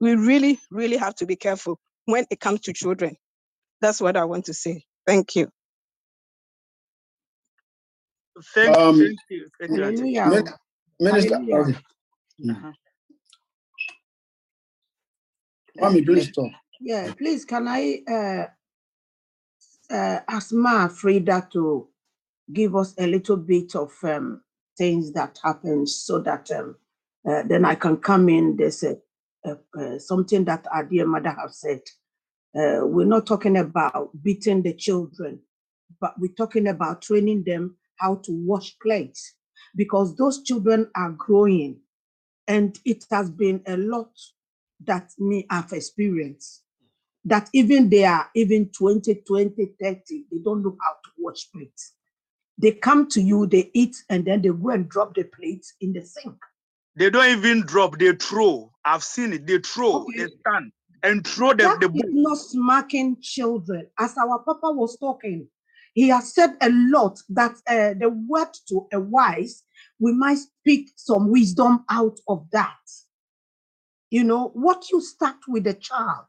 We really, really have to be careful when it comes to children. That's what I want to say. Thank you. Thank, Um, thank you. Thank you, Auntie. Hallelujah. Min- Minister, Hallelujah. okay. Mm. Uh-huh. Mommy, please talk. Yeah, please, can I uh, uh, ask Ma Frida to give us a little bit of um, things that happened so that um, uh, then I can come in. There's a, a, uh, something that our dear mother have said. Uh, we're not talking about beating the children, but we're talking about training them how to wash plates because those children are growing and it has been a lot that me have experienced that even they are even 20 20 30 they don't know how to wash plates they come to you they eat and then they go and drop the plates in the sink They don't even drop, they throw. I've seen it. They throw, they Okay. stand and throw the, that the book. not smacking children as our papa was talking he has said a lot that uh, the word to a wise we might speak some wisdom out of that. You know what you start with a child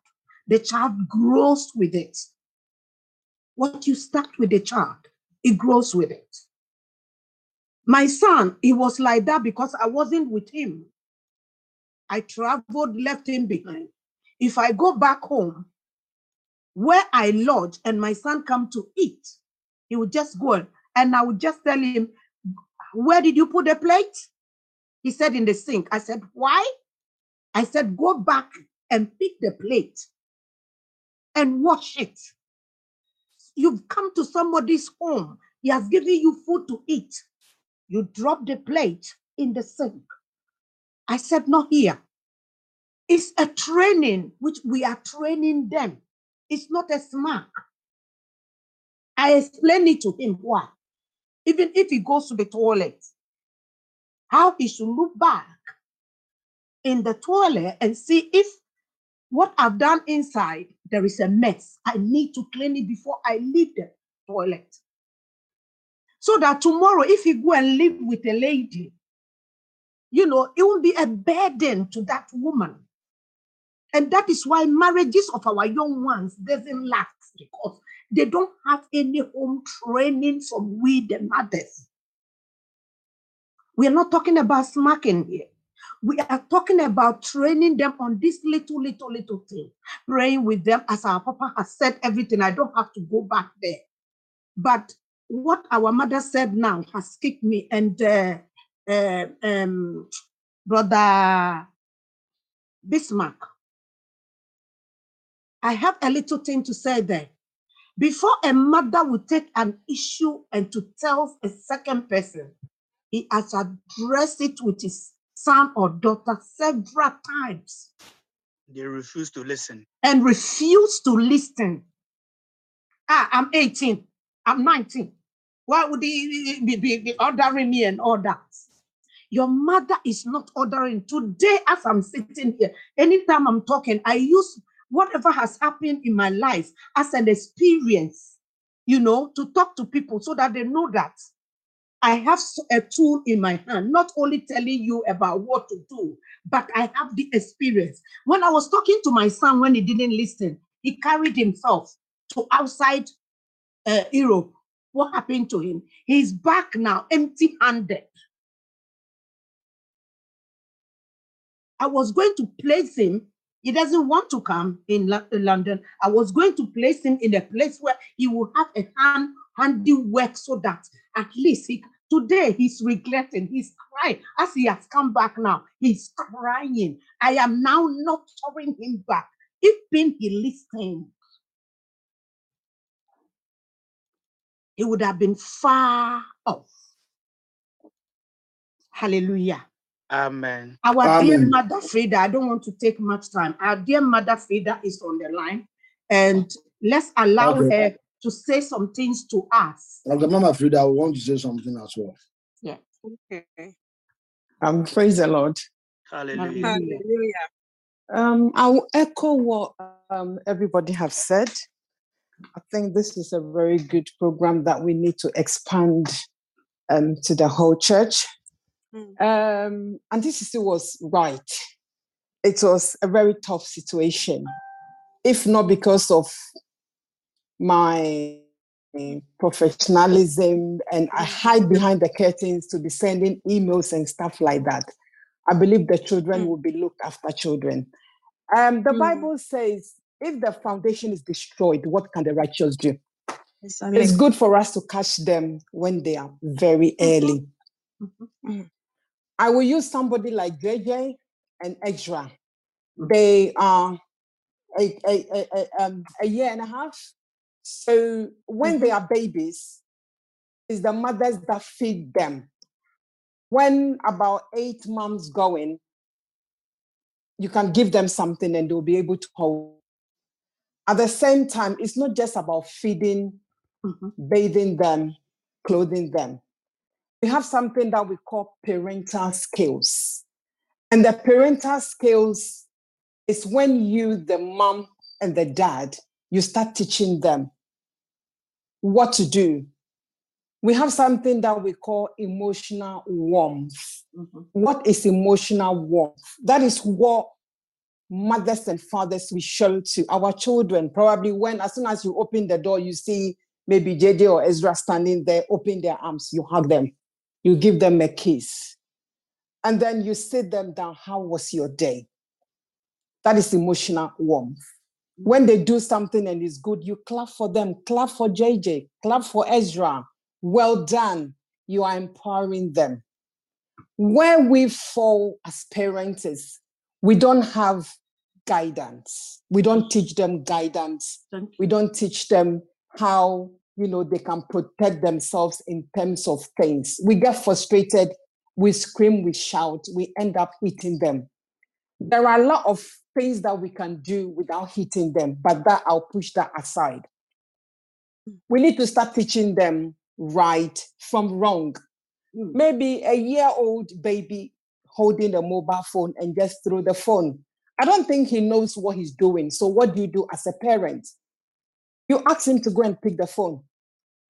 the child grows with it. What you start with the child it grows with it. My son he was like that because i wasn't with him. I traveled left him behind. If i go back home where i lodge and my son come to eat he would just go and- i would just tell him where did you put the plate? He said in the sink. I said why? I said go back and pick the plate and wash it. You've come to somebody's home. He has given you food to eat. You drop the plate in the sink. I said not here. It's a training which we are training them. It's not a smack i explained it to him why even if he goes to the toilet how he should look back in the toilet and see if what I've done inside, there is a mess. I need to clean it before I leave the toilet. So that tomorrow, if he go and live with a lady, you know, it will be a burden to that woman. And that is why marriages of our young ones doesn't last because they don't have any home training from we the mothers. We are not talking about smacking here. We are talking about training them on this little, little, little thing. Praying with them as our papa has said everything. I don't have to go back there. But what our mother said now has kicked me. And uh, uh, um, brother Bismarck, I have a little thing to say there. Before a mother will take an issue and to tell a second person, he has addressed it with his son or daughter several times They refuse to listen. and refuse to listen. Ah, I'm 18, I'm 19. Why would he be, be, be ordering me and all that? Your mother is not ordering. Today, as I'm sitting here, anytime I'm talking, I use whatever has happened in my life as an experience, you know, to talk to people so that they know that I have a tool in my hand, not only telling you about what to do, but I have the experience. When I was talking to my son when he didn't listen, he carried himself to outside uh, Europe. What happened to him? He's back now, empty handed. I was going to place him. He doesn't want to come in Lo- London. I was going to place him in a place where he will have a hand handiwork so that at least he today he's regretting, he's crying. As he has come back now, he's crying. I am now not throwing him back. If been he listened, he would have been far off. Hallelujah. Amen. Our dear Mother Frida, I don't want to take much time. Our dear Mother Frida is on the line, and let's allow Okay. her to say some things to us. Okay, Mama Frida, I want to say something as well. Yeah. Okay. Um, praise the Lord. Hallelujah. Hallelujah. Um, I will echo what um, everybody have said. I think this is a very good program that we need to expand um, to the whole church. Mm. Um, and this is, was right. It was a very tough situation, if not because of my professionalism and I hide behind the curtains to be sending emails and stuff like that. I believe the children Mm. will be looked after children. Um, the Mm. Bible says, if the foundation is destroyed, what can the righteous do? Exactly. It's good for us to catch them when they are very early. Mhm. I will use somebody like JJ and Ezra. They are a, a, a, a, um, a year and a half. So when they are babies, it's the mothers that feed them. When about eight months going, you can give them something and they'll be able to hold. At the same time, it's not just about feeding, Mhm. bathing them, clothing them. We have something that we call parental skills. And the parental skills is when you, the mom and the dad, you start teaching them what to do. We have something that we call emotional warmth. Mhm. What is emotional warmth? That is what mothers and fathers we show to our children. Probably when, as soon as you open the door, you see maybe JJ or Ezra standing there, open their arms, you hug them, you give them a kiss, and then you sit them down. How was your day? That is emotional warmth. When they do something and it's good, you clap for them, clap for JJ, clap for Ezra. Well done. You are empowering them. Where we fall as parents is we don't have guidance. We don't teach them guidance. We don't teach them how you know they can protect themselves in terms of things. We get frustrated, we scream, we shout, we end up hitting them. There are a lot of things that we can do without hitting them, but that I'll push that aside. We need to start teaching them right from wrong. Mm. Maybe a year old baby holding a mobile phone and just throw the phone. I don't think he knows what he's doing. So, what do you do as a parent? You ask him to go and pick the phone.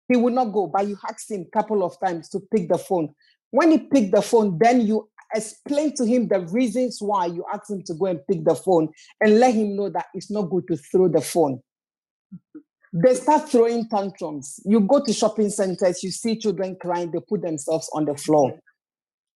He will not go, but you ask him a couple of times to pick the phone. When he picked the phone, then you explain to him the reasons why you ask him to go and pick the phone and let him know that it's not good to throw the phone. They start throwing tantrums. You go to shopping centers, you see children crying, they put themselves on the floor.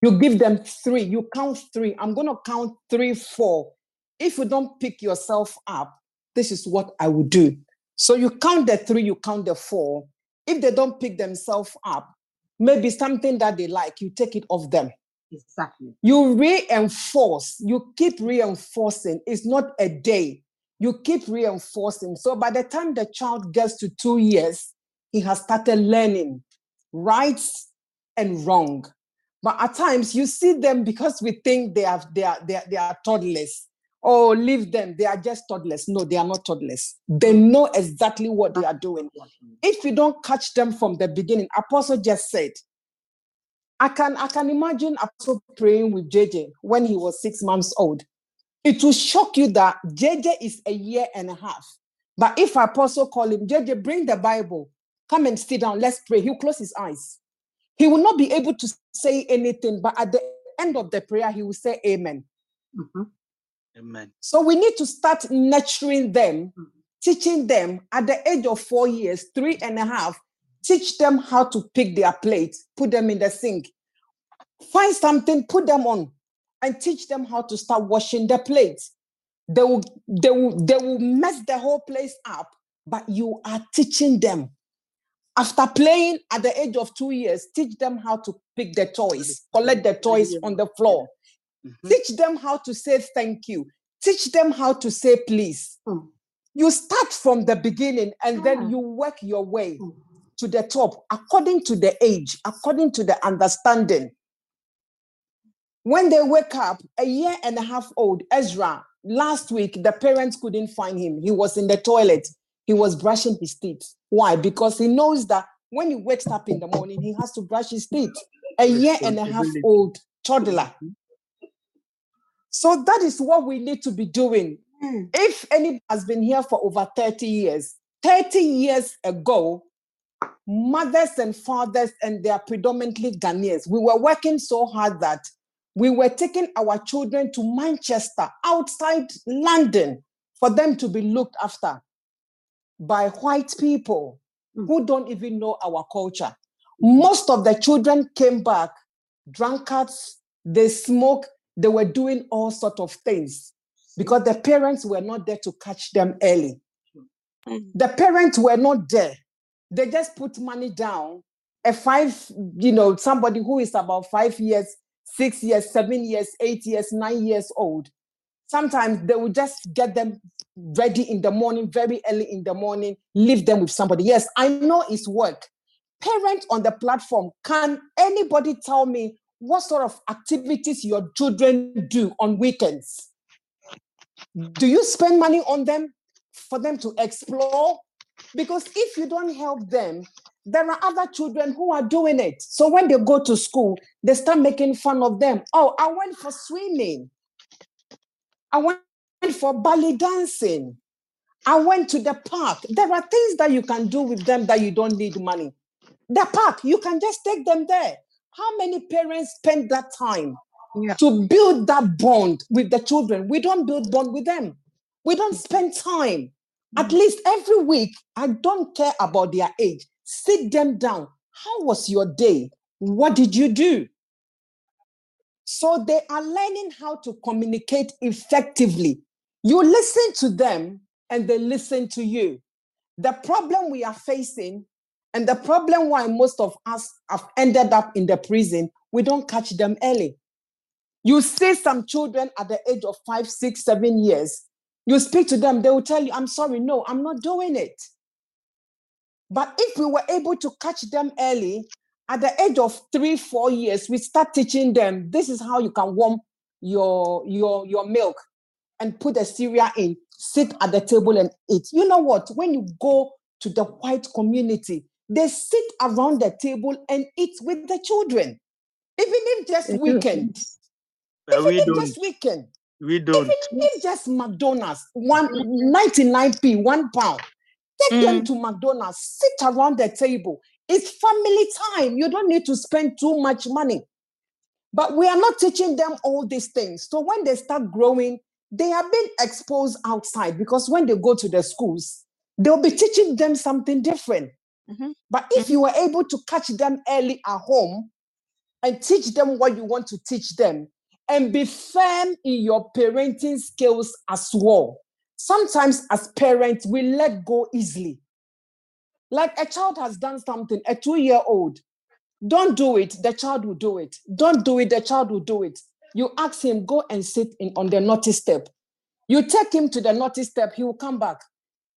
You give them three, you count three. I'm going to count three, four. If you don't pick yourself up, this is what I will do. So you count the three, you count the four. If they don't pick themselves up, maybe something that they like, you take it off them. Exactly. You reinforce, you keep reinforcing. It's not a day. You keep reinforcing. So by the time the child gets to two years, he has started learning right and wrong. But at times you see them because we think they are they are they are, they are toddlers. Oh, leave them. They are just toddlers. No, they are not toddlers. They know exactly what they are doing. If you don't catch them from the beginning, Apostle just said, I can I can imagine Apostle praying with JJ when he was six months old. It will shock you that JJ is a year and a half. But if Apostle call him, JJ, bring the Bible, come and sit down, let's pray. He'll close his eyes. He will not be able to say anything, but at the end of the prayer, he will say Amen. Mhm. Amen. So we need to start nurturing them hmm. teaching them at the age of four years, three and a half, teach them how to pick their plate, put them in the sink, find something, put them on, and teach them how to start washing the plates. They will, they will, they will mess the whole place up, but you are teaching them. After playing at the age of two years, teach them how to pick the toys, collect the toys on the floor. Mhm. Teach them how to say thank you. Teach them how to say please. Mm. You start from the beginning and Ah. then you work your way Mm. to the top according to the age, according to the understanding. When they wake up, a year and a half old, Ezra, last week, the parents couldn't find him. He was in the toilet. He was brushing his teeth. Why? Because he knows that when he wakes up in the morning, he has to brush his teeth. A year and a half old toddler. So that is what we need to be doing. Mm. If anybody has been here for over 30 years, 30 years ago, mothers and fathers, and they are predominantly Ghanaians, we were working so hard that we were taking our children to Manchester, outside London, for them to be looked after by white people Mm. who don't even know our culture. Most of the children came back drunkards, they smoke, they were doing all sort of things because the parents were not there to catch them early. Mm. The parents were not there. They just put money down. A five, you know, somebody who is about five years, six years, seven years, eight years, nine years old. Sometimes they will just get them ready in the morning, very early in the morning, leave them with somebody. Yes, I know it's work. Parents on the platform, can anybody tell me what sort of activities your children do on weekends? Do you spend money on them for them to explore? Because if you don't help them, there are other children who are doing it. So when they go to school, they start making fun of them. Oh, I went for swimming. I went for ballet dancing. I went to the park. There are things that you can do with them that you don't need money. The park, you can just take them there. How many parents spend that time Yeah. to build that bond with the children? We don't build bond with them. We don't spend time. At mm. least every week, I don't care about their age. Sit them down. How was your day? What did you do? So they are learning how to communicate effectively. You listen to them and they listen to you. The problem we are facing, and the problem why most of us have ended up in the prison, we don't catch them early. You see some children at the age of five, six, seven years, you speak to them, they will tell you, I'm sorry, no, I'm not doing it. But if we were able to catch them early, at the age of three, four years, we start teaching them this is how you can warm your, your, your milk and put the cereal in, sit at the table and eat. You know what? When you go to the white community, they sit around the table and eat with the children, even if just They weekend, even we if don't. just weekend, We don't. even if just McDonald's, one 99p, one pound. Take them Mm. to McDonald's, sit around the table. It's family time. You don't need to spend too much money. But we are not teaching them all these things. So when they start growing, they are being exposed outside because when they go to the schools, they'll be teaching them something different. Mhm. But if you were able to catch them early at home and teach them what you want to teach them and be firm in your parenting skills as well. Sometimes, as parents, we let go easily. Like a child has done something, a two year old, don't do it, the child will do it. Don't do it, the child will do it. You ask him, go and sit in, on the naughty step. You take him to the naughty step, he will come back.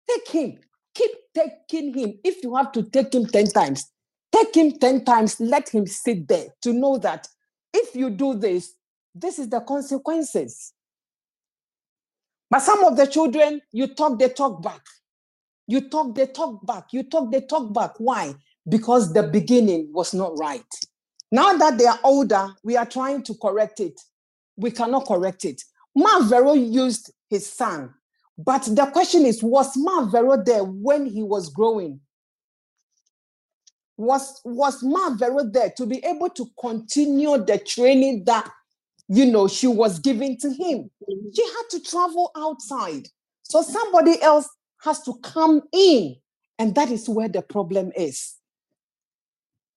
Take him, keep taking him. If you have to take him 10 times, take him 10 times, let him sit there to know that if you do this, this is the consequences. But some of the children, you talk, they talk back. You talk, they talk back. You talk, they talk back. Why? Because the beginning was not right. Now that they are older, we are trying to correct it. We cannot correct it. Marvero used his son. But the question is, was Marvero there when he was growing? Was, was Marvero there to be able to continue the training that, you know, she was giving to him? She had to travel outside. So somebody else has to come in. And that is where the problem is.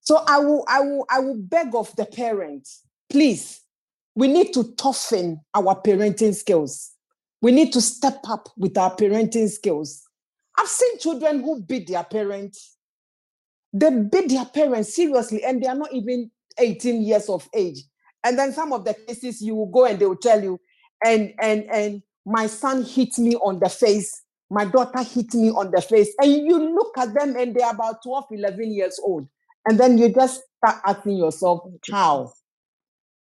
So I will, I will, I will beg of the parents, please, we need to toughen our parenting skills. We need to step up with our parenting skills. I've seen children who beat their parents. They beat their parents seriously, and they are not even 18 years of age. And then some of the cases you will go and they will tell you, and and and my son hit me on the face, my daughter hit me on the face. And you look at them and they're about 12, 11 years old. And then you just start asking yourself, how?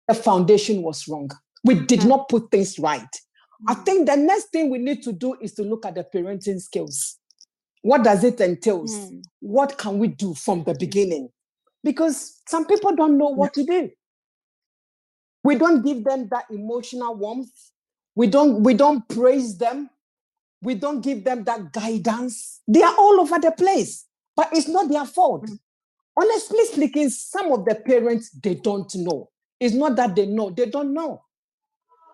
The foundation was wrong. We did not put things right. I mm. think the next thing we need to do is to look at the parenting skills. What does it entail? Mm. What can we do from the beginning? Because some people don't know what to do. We don't give them that emotional warmth. We don't we don't praise them. We don't give them that guidance. They are all over the place, but it's not their fault. Mm. Honestly speaking, some of the parents they don't know. It's not that they know, they don't know.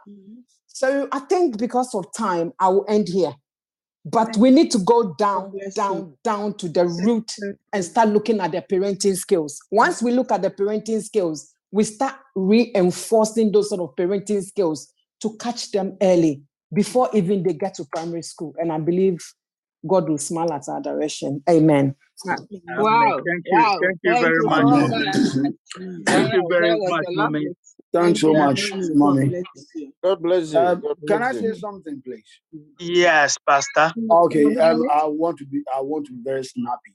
Mm. So I think because of time, I will end here. But we need to go down, down, down to the root and start looking at the parenting skills. Once we look at the parenting skills, we start reinforcing those sort of parenting skills to catch them early before even they get to primary school. And I believe God will smile at our direction. Amen. Wow. Thank you. Wow. Thank you very so much. much. Thank you very much, a mommy. Lovely- Thanks so much, mommy. God bless you. Um, God can bless I you. say something, please? Yes, Pastor. Okay, um, I want to be I want to be very snappy.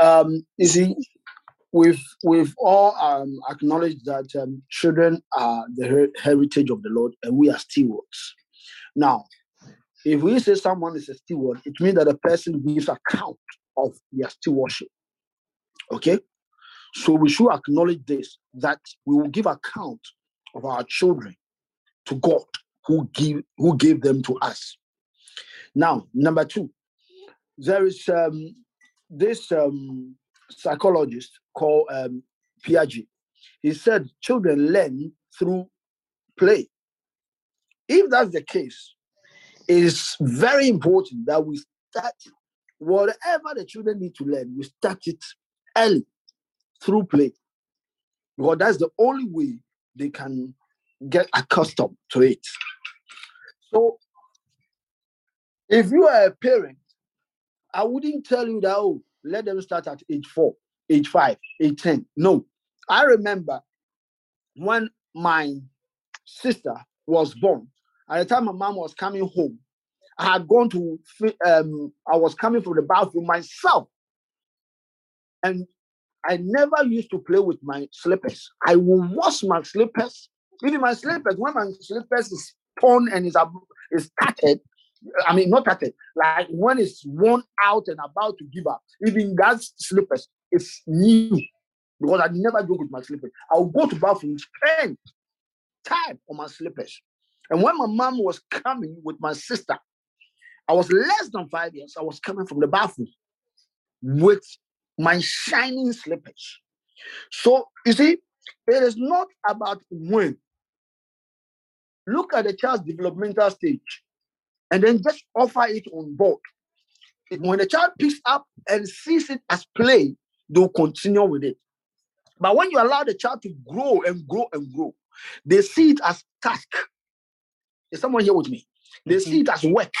Um, you see, we've we've all um, acknowledged that um, children are the her- heritage of the Lord, and we are stewards. Now, if we say someone is a steward, it means that a person gives account of their stewardship. Okay, so we should acknowledge this that we will give account of our children to God, who give who gave them to us. Now, number two, there is um, this um, psychologist called um, Piaget. He said children learn through play. If that's the case, it is very important that we start whatever the children need to learn, we start it early through play. Because that's the only way they can get accustomed to it. So if you are a parent, I wouldn't tell you that, oh, let them start at age four, age five, age 10. No. I remember when my sister was born, at the time my mom was coming home, I had gone to, um, I was coming from the bathroom myself. And I never used to play with my slippers. I will wash my slippers. Even my slippers, when my slippers is torn and is, is tattered, I mean, not tattered, like when it's worn out and about to give up, even that slippers is new because I never go with my slippers. I'll go to bathroom, spend time on my slippers. And when my mom was coming with my sister, I was less than five years. I was coming from the bathroom with my shining slippers. So you see, it is not about when. Look at the child's developmental stage and then just offer it on board. When the child picks up and sees it as play, they'll continue with it. But when you allow the child to grow and grow and grow, they see it as task. Is someone here with me? They mm-hmm. see it as work,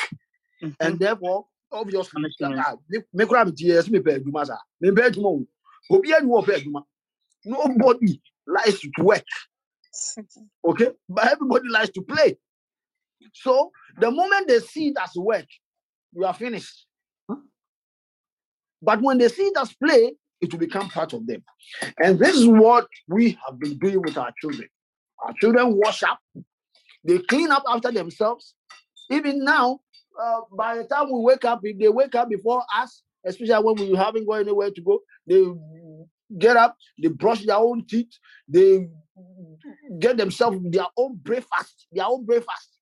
and mm-hmm. therefore, obviously, Punishment. ah, me- me kura me tie, yes, me pɛ adwuma saa. Me pɛ adwuma o. Obi ani wɔ pɛ adwuma. Nobody likes to work. Okay, but everybody likes to play. So the moment they see it as work, you are finished. But when they see it as play, it will become part of them. And this is what we have been doing with our children. Our children wash up, they clean up after themselves. Even now, uh, by the time we wake up, if they wake up before us, especially when we haven't got anywhere to go, they get up, they brush their own teeth, they get themselves their own breakfast, their own breakfast.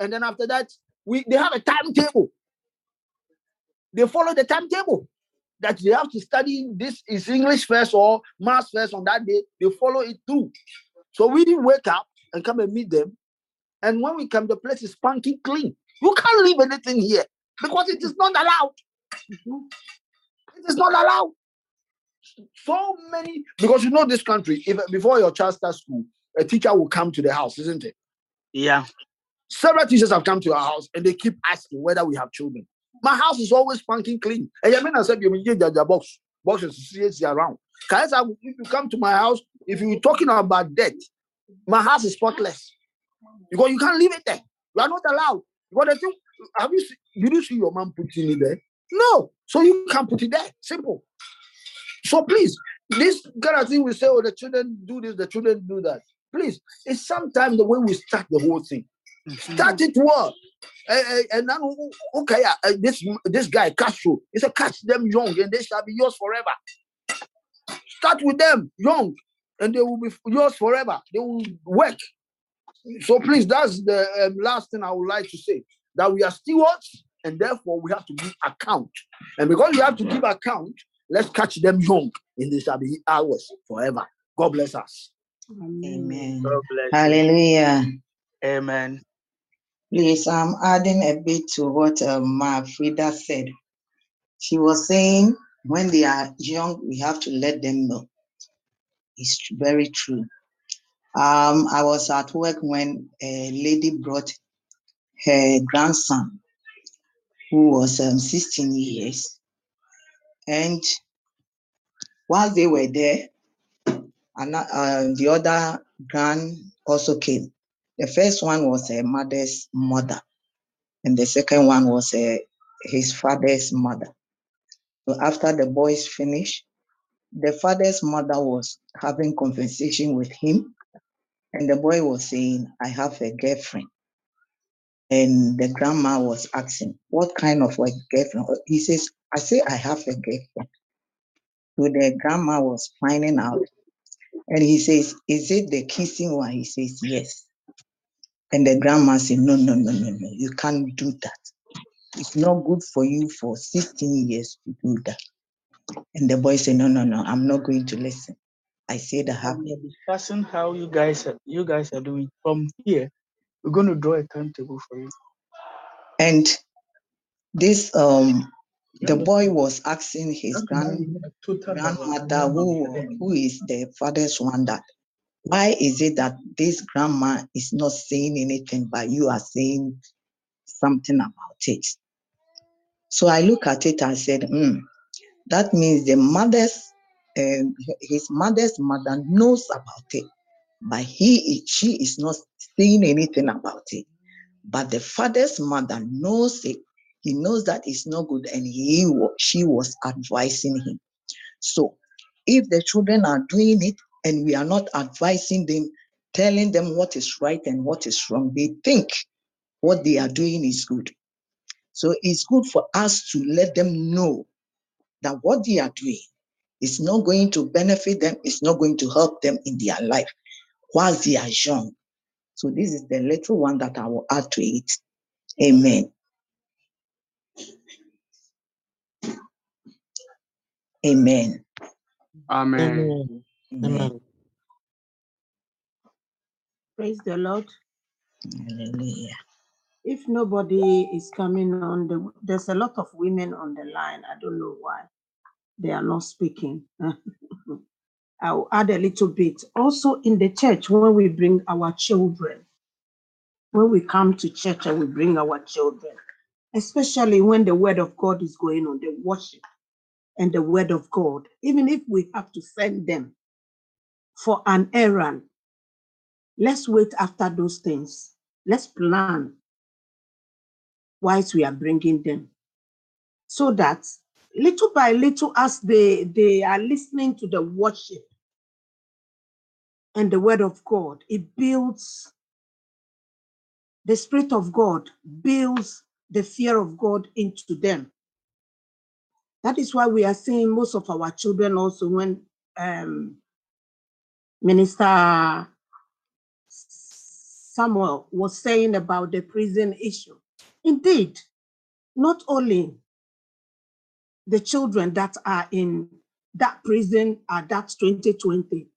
And then after that, we they have a timetable. They follow the timetable that they have to study this is English first or maths first on that day. They follow it too. So we didn't wake up and come and meet them. And when we come, the place is spanking clean. You can't leave anything here. because it is not allowed. It is not allowed. So many because you know this country. If before your child starts school, a teacher will come to the house, isn't it? Yeah. Several teachers have come to our house and they keep asking whether we have children. My house is always spanking clean. And you mean I said you mean the box boxes CHC around. Guys, if you come to my house, if you're talking about death, my house is spotless. Because you can't leave it there. You are not allowed. Because the thing, have you seen, did you see your mom putting it there? No. So you can't put it there. Simple. So please, this kind of thing we say, oh, the children do this, the children do that. Please, it's sometimes the way we start the whole thing. Start it well. Eh, and then okay, uh, this this guy Castro, he said, catch them young, and they shall be yours forever. Start with them young, and they will be yours forever. They will work. So please, that's the um, last thing I would like to say. That we are stewards, and therefore we have to give account. And because we have to give account, let's catch them young, and they shall be ours forever. God bless us. Amen. God bless. Hallelujah. Amen. Please, I'm adding a bit to what um, Ma Frida said. She was saying when they are young, we have to let them know. It's very true. Um, I was at work when a lady brought her grandson, who was um, 16 years, and while they were there, and uh, the other grand also came. The first one was her mother's mother, and the second one was uh, his father's mother. So after the boys finished, the father's mother was having conversation with him, and the boy was saying, "I have a girlfriend." And the grandma was asking, "What kind of a girlfriend?" Uh, he says, "I say I have a girlfriend." So the grandma was finding out, and he says, "Is it the kissing one?" He says, "Yes." And the grandma said, "No, no, no, no, no. You can't do that. It's not good for you for 16 years to do that." And the boy said, "No, no, no. I'm not going to listen." I said, "I have." We are discussing how you guys are, you guys are doing. From here, we're going to draw a timetable for you. And this um You the boy understand? was asking his grand we a total grandmother who who is the father's one that why is it that this grandma is not saying anything but you are saying something about it so i look at it and said hmm, that means the mother's um, his mother's mother knows about it but he she is not saying anything about it. But the father's mother knows it. He knows that it's not good and he she was advising him. So if the children are doing it and we are not advising them telling them what is right and what is wrong they think what they are doing is good. So it's good for us to let them know that what they are doing is not going to benefit them it's not going to help them in their life whilst they are young. So this is the little one that i will add to it. Amen. Amen. Amen. amen. Praise the Lord. hallelujah. If nobody is coming on, the, there's a lot of women on the line. I don't know why they are not speaking. <laughs> I'll add a little bit. Also, in the church, when we bring our children, when we come to church and we bring our children, especially when the word of God is going on, the worship and the word of God, even if we have to send them for an errand, let's wait after those things. Let's plan whilst we are bringing them so that little by little, as they, they are listening to the worship and the word of God, it builds the Spirit of God, builds the fear of God into them. That is why we are seeing most of our children also when um, Minister Samuel was saying about the prison issue. Indeed, not only the children that are in that prison at that 2020,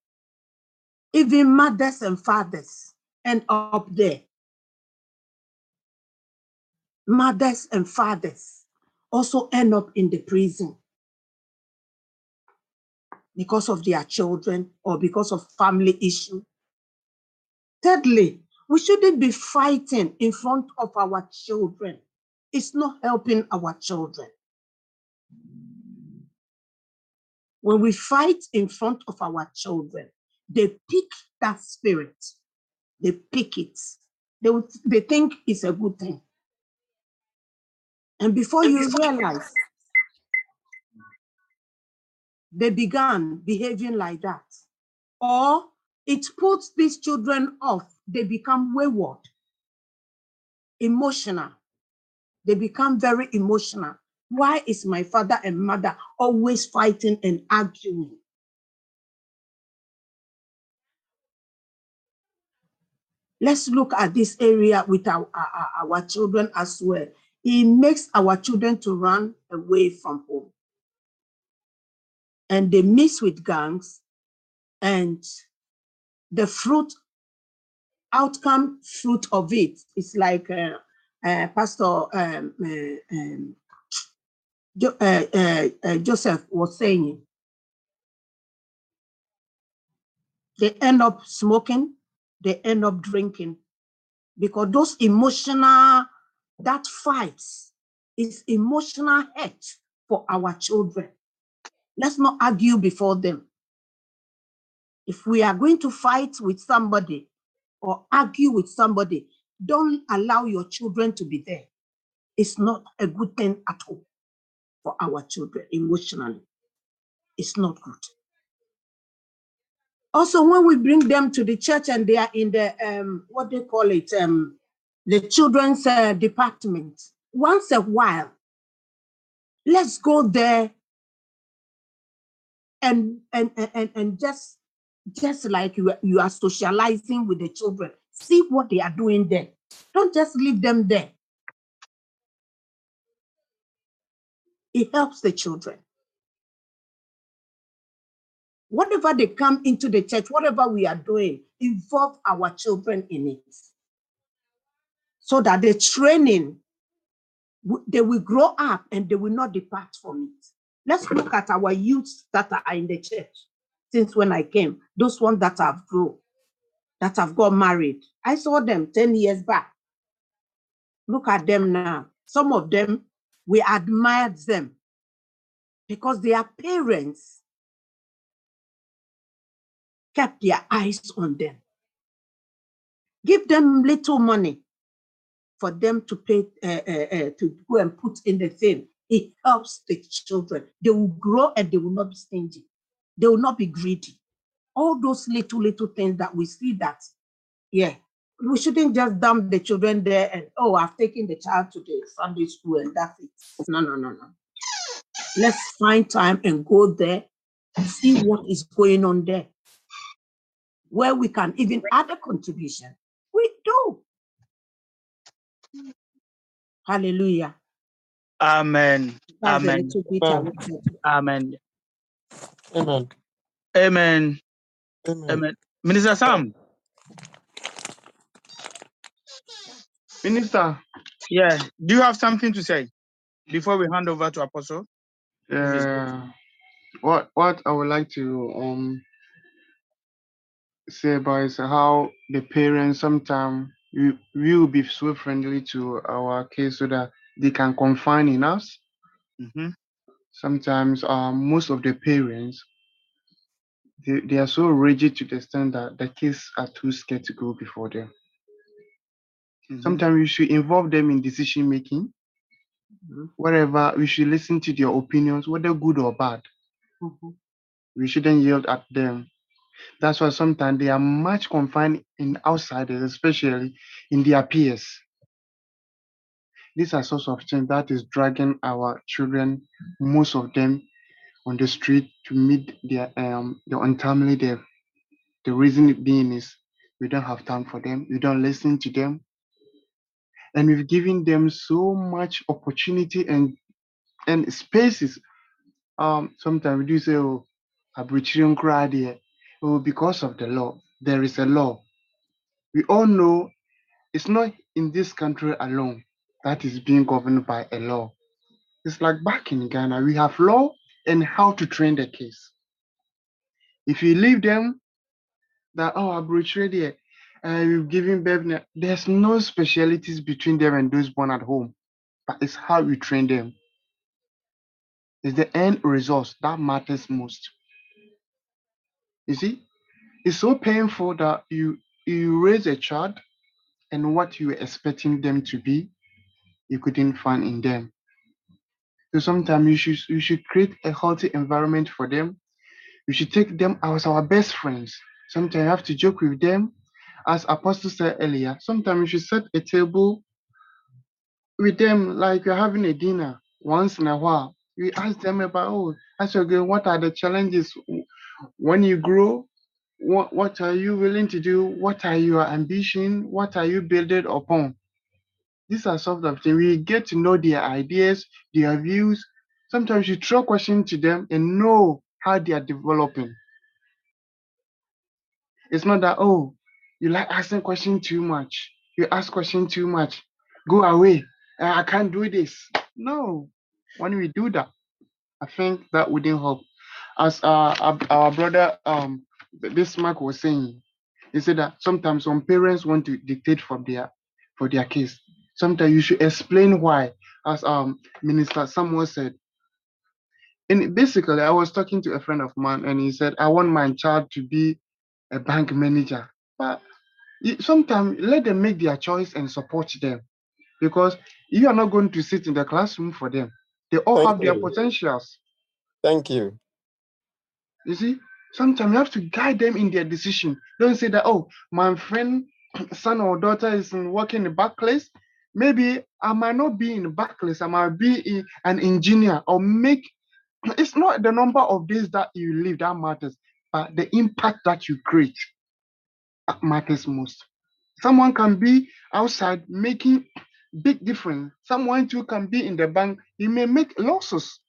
even mothers and fathers end up there. mothers and fathers also end up in the prison because of their children or because of family issue. Thirdly, we shouldn't be fighting in front of our children. It's not helping our children. When we fight in front of our children, they pick that spirit. They pick it. They, they think it's a good thing. And before you realize, they began behaving like that. Or it puts these children off. They become wayward, emotional. They become very emotional. Why is my father and mother always fighting and arguing? Let's look at this area with our, our, our children as well. It makes our children to run away from home. And they mix with gangs and the fruit, outcome fruit of it is like uh, uh, Pastor um, uh, um, jo- uh, uh, uh, Joseph was saying. They end up smoking, they end up drinking because those emotional, that fights is emotional hurt for our children. Let's not argue before them. If we are going to fight with somebody or argue with somebody, don't allow your children to be there. It's not a good thing at all for our children emotionally. It's not good. Also, when we bring them to the church and they are in the um, what they call it, um, the children's uh, department, once a while, let's go there and and and, and just just like you, you are socializing with the children, see what they are doing there. Don't just leave them there. It helps the children. Whatever they come into the church, whatever we are doing, involve our children in it. So that the training, they will grow up and they will not depart from it. Let's look at our youths that are in the church since when I came, those ones that have grown, that have got married. I saw them 10 years back. Look at them now. Some of them, we admired them because their parents kept their eyes on them. Give them little money for them to pay, uh, uh, uh, to go and put in the thing. It helps the children. They will grow and they will not be stingy. They will not be greedy. All those little, little things that we see that, yeah, we shouldn't just dump the children there and, oh, I've taken the child to the Sunday school and that's it. No, no, no, no. Let's find time and go there and see what is going on there. Where we can even add a contribution. We do. Hallelujah. Amen. That's Amen. little bit I wanted to Amen. Amen. Amen. Amen. Amen. Minister Sam, Minister, yeah, do you have something to say before we hand over to Apostle? If it's good. uh, what what I would like to um say about is how the parents sometimes we we will be so friendly to our kids so that they can confine in us. Mhm. Sometimes um most of the parents they, they are so rigid to the extent that the kids are too scared to go before them. Mhm. Sometimes we should involve them in decision making. Mhm. Whatever we should listen to their opinions, whether good or bad. Mhm. We shouldn't yield at them. That's why sometimes they are much confined in outsiders, especially in their peers. These are sorts of things that is dragging our children, most of them, on the street to meet their um their untimely death. The reason being is we don't have time for them, we don't listen to them, and we've given them so much opportunity and and spaces. Um, sometimes we do say, oh, Abrichirion cried here. Oh, because of the law, there is a law. We all know it's not in this country alone. that is being governed by a law. It's like back in Ghana, we have law and how to train the kids. If you leave them that oh there, uh, you've given birth, there's no specialities between them and those born at home, but it's how you train them. It's the end result that matters most. You see, it's so painful that you you raise a child and what you were expecting them to be, you couldn't find in them. So sometimes you should you should create a healthy environment for them. You should take them as our best friends. Sometimes you have to joke with them. As Apostle said earlier, sometimes you should set a table with them like you're having a dinner once in a while. You ask them about oh, as you're what are the challenges when you grow? What what are you willing to do? What are your ambition? What are you building upon? These are sort of things we get to know their ideas, their views. Sometimes you throw questions to them and know how they are developing. It's not that oh, you like asking question too much. You ask question too much. Go away. "Uh, I can't do this. No. When we do that, I think that wouldn't help. As our, our brother um Mark was saying, he said that sometimes some parents want to dictate for their for their kids. Sometimes you should explain why. As um Minister Samuel said, and basically I was talking to a friend of mine and he said, I want my child to be a bank manager. But sometimes let them make their choice and support them because you are not going to sit in the classroom for them. They all Thank have their potentials. Thank you. You see, sometimes you have to guide them in their decision. Don't say that, oh, my friend, <clears throat> son or daughter is in- working in Barclays. Maybe I might not be in the Barclays, I might be an engineer or make <clears throat> it's not the number of days that you live that matters, but the impact that you create matters most. Someone can be outside making big difference. Someone too can be in the bank, he may make losses.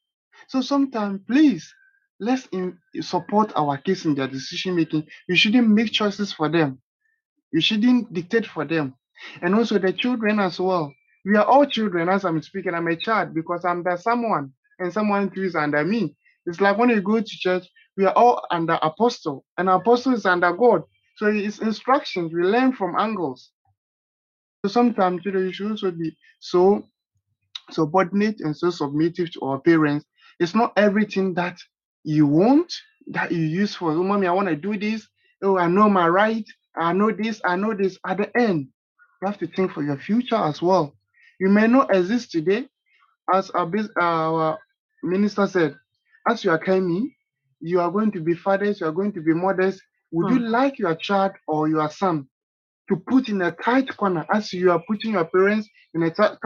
So sometimes, please, let's in, support our kids in their decision making. You shouldn't make choices for them. You shouldn't dictate for them. And also the children as well. We are all children as I'm speaking. I'm a child because I'm the someone and someone too is under me. It's like when you go to church, we are all under apostle, and apostle is under God. So it's instructions. We learn from angles. So sometimes you know you should also be so subordinate and so submissive to our parents. It's not everything that you want that you use for. Oh, mommy, I want to do this. Oh, I know my right. I know this. I know this. At the end, you have to think for your future as well. You may not exist today, as our, our minister said. As you are coming, you are going to be fathers. You are going to be mothers. Would hmm. you like your child or your son to put in a tight corner as you are putting your parents in a tight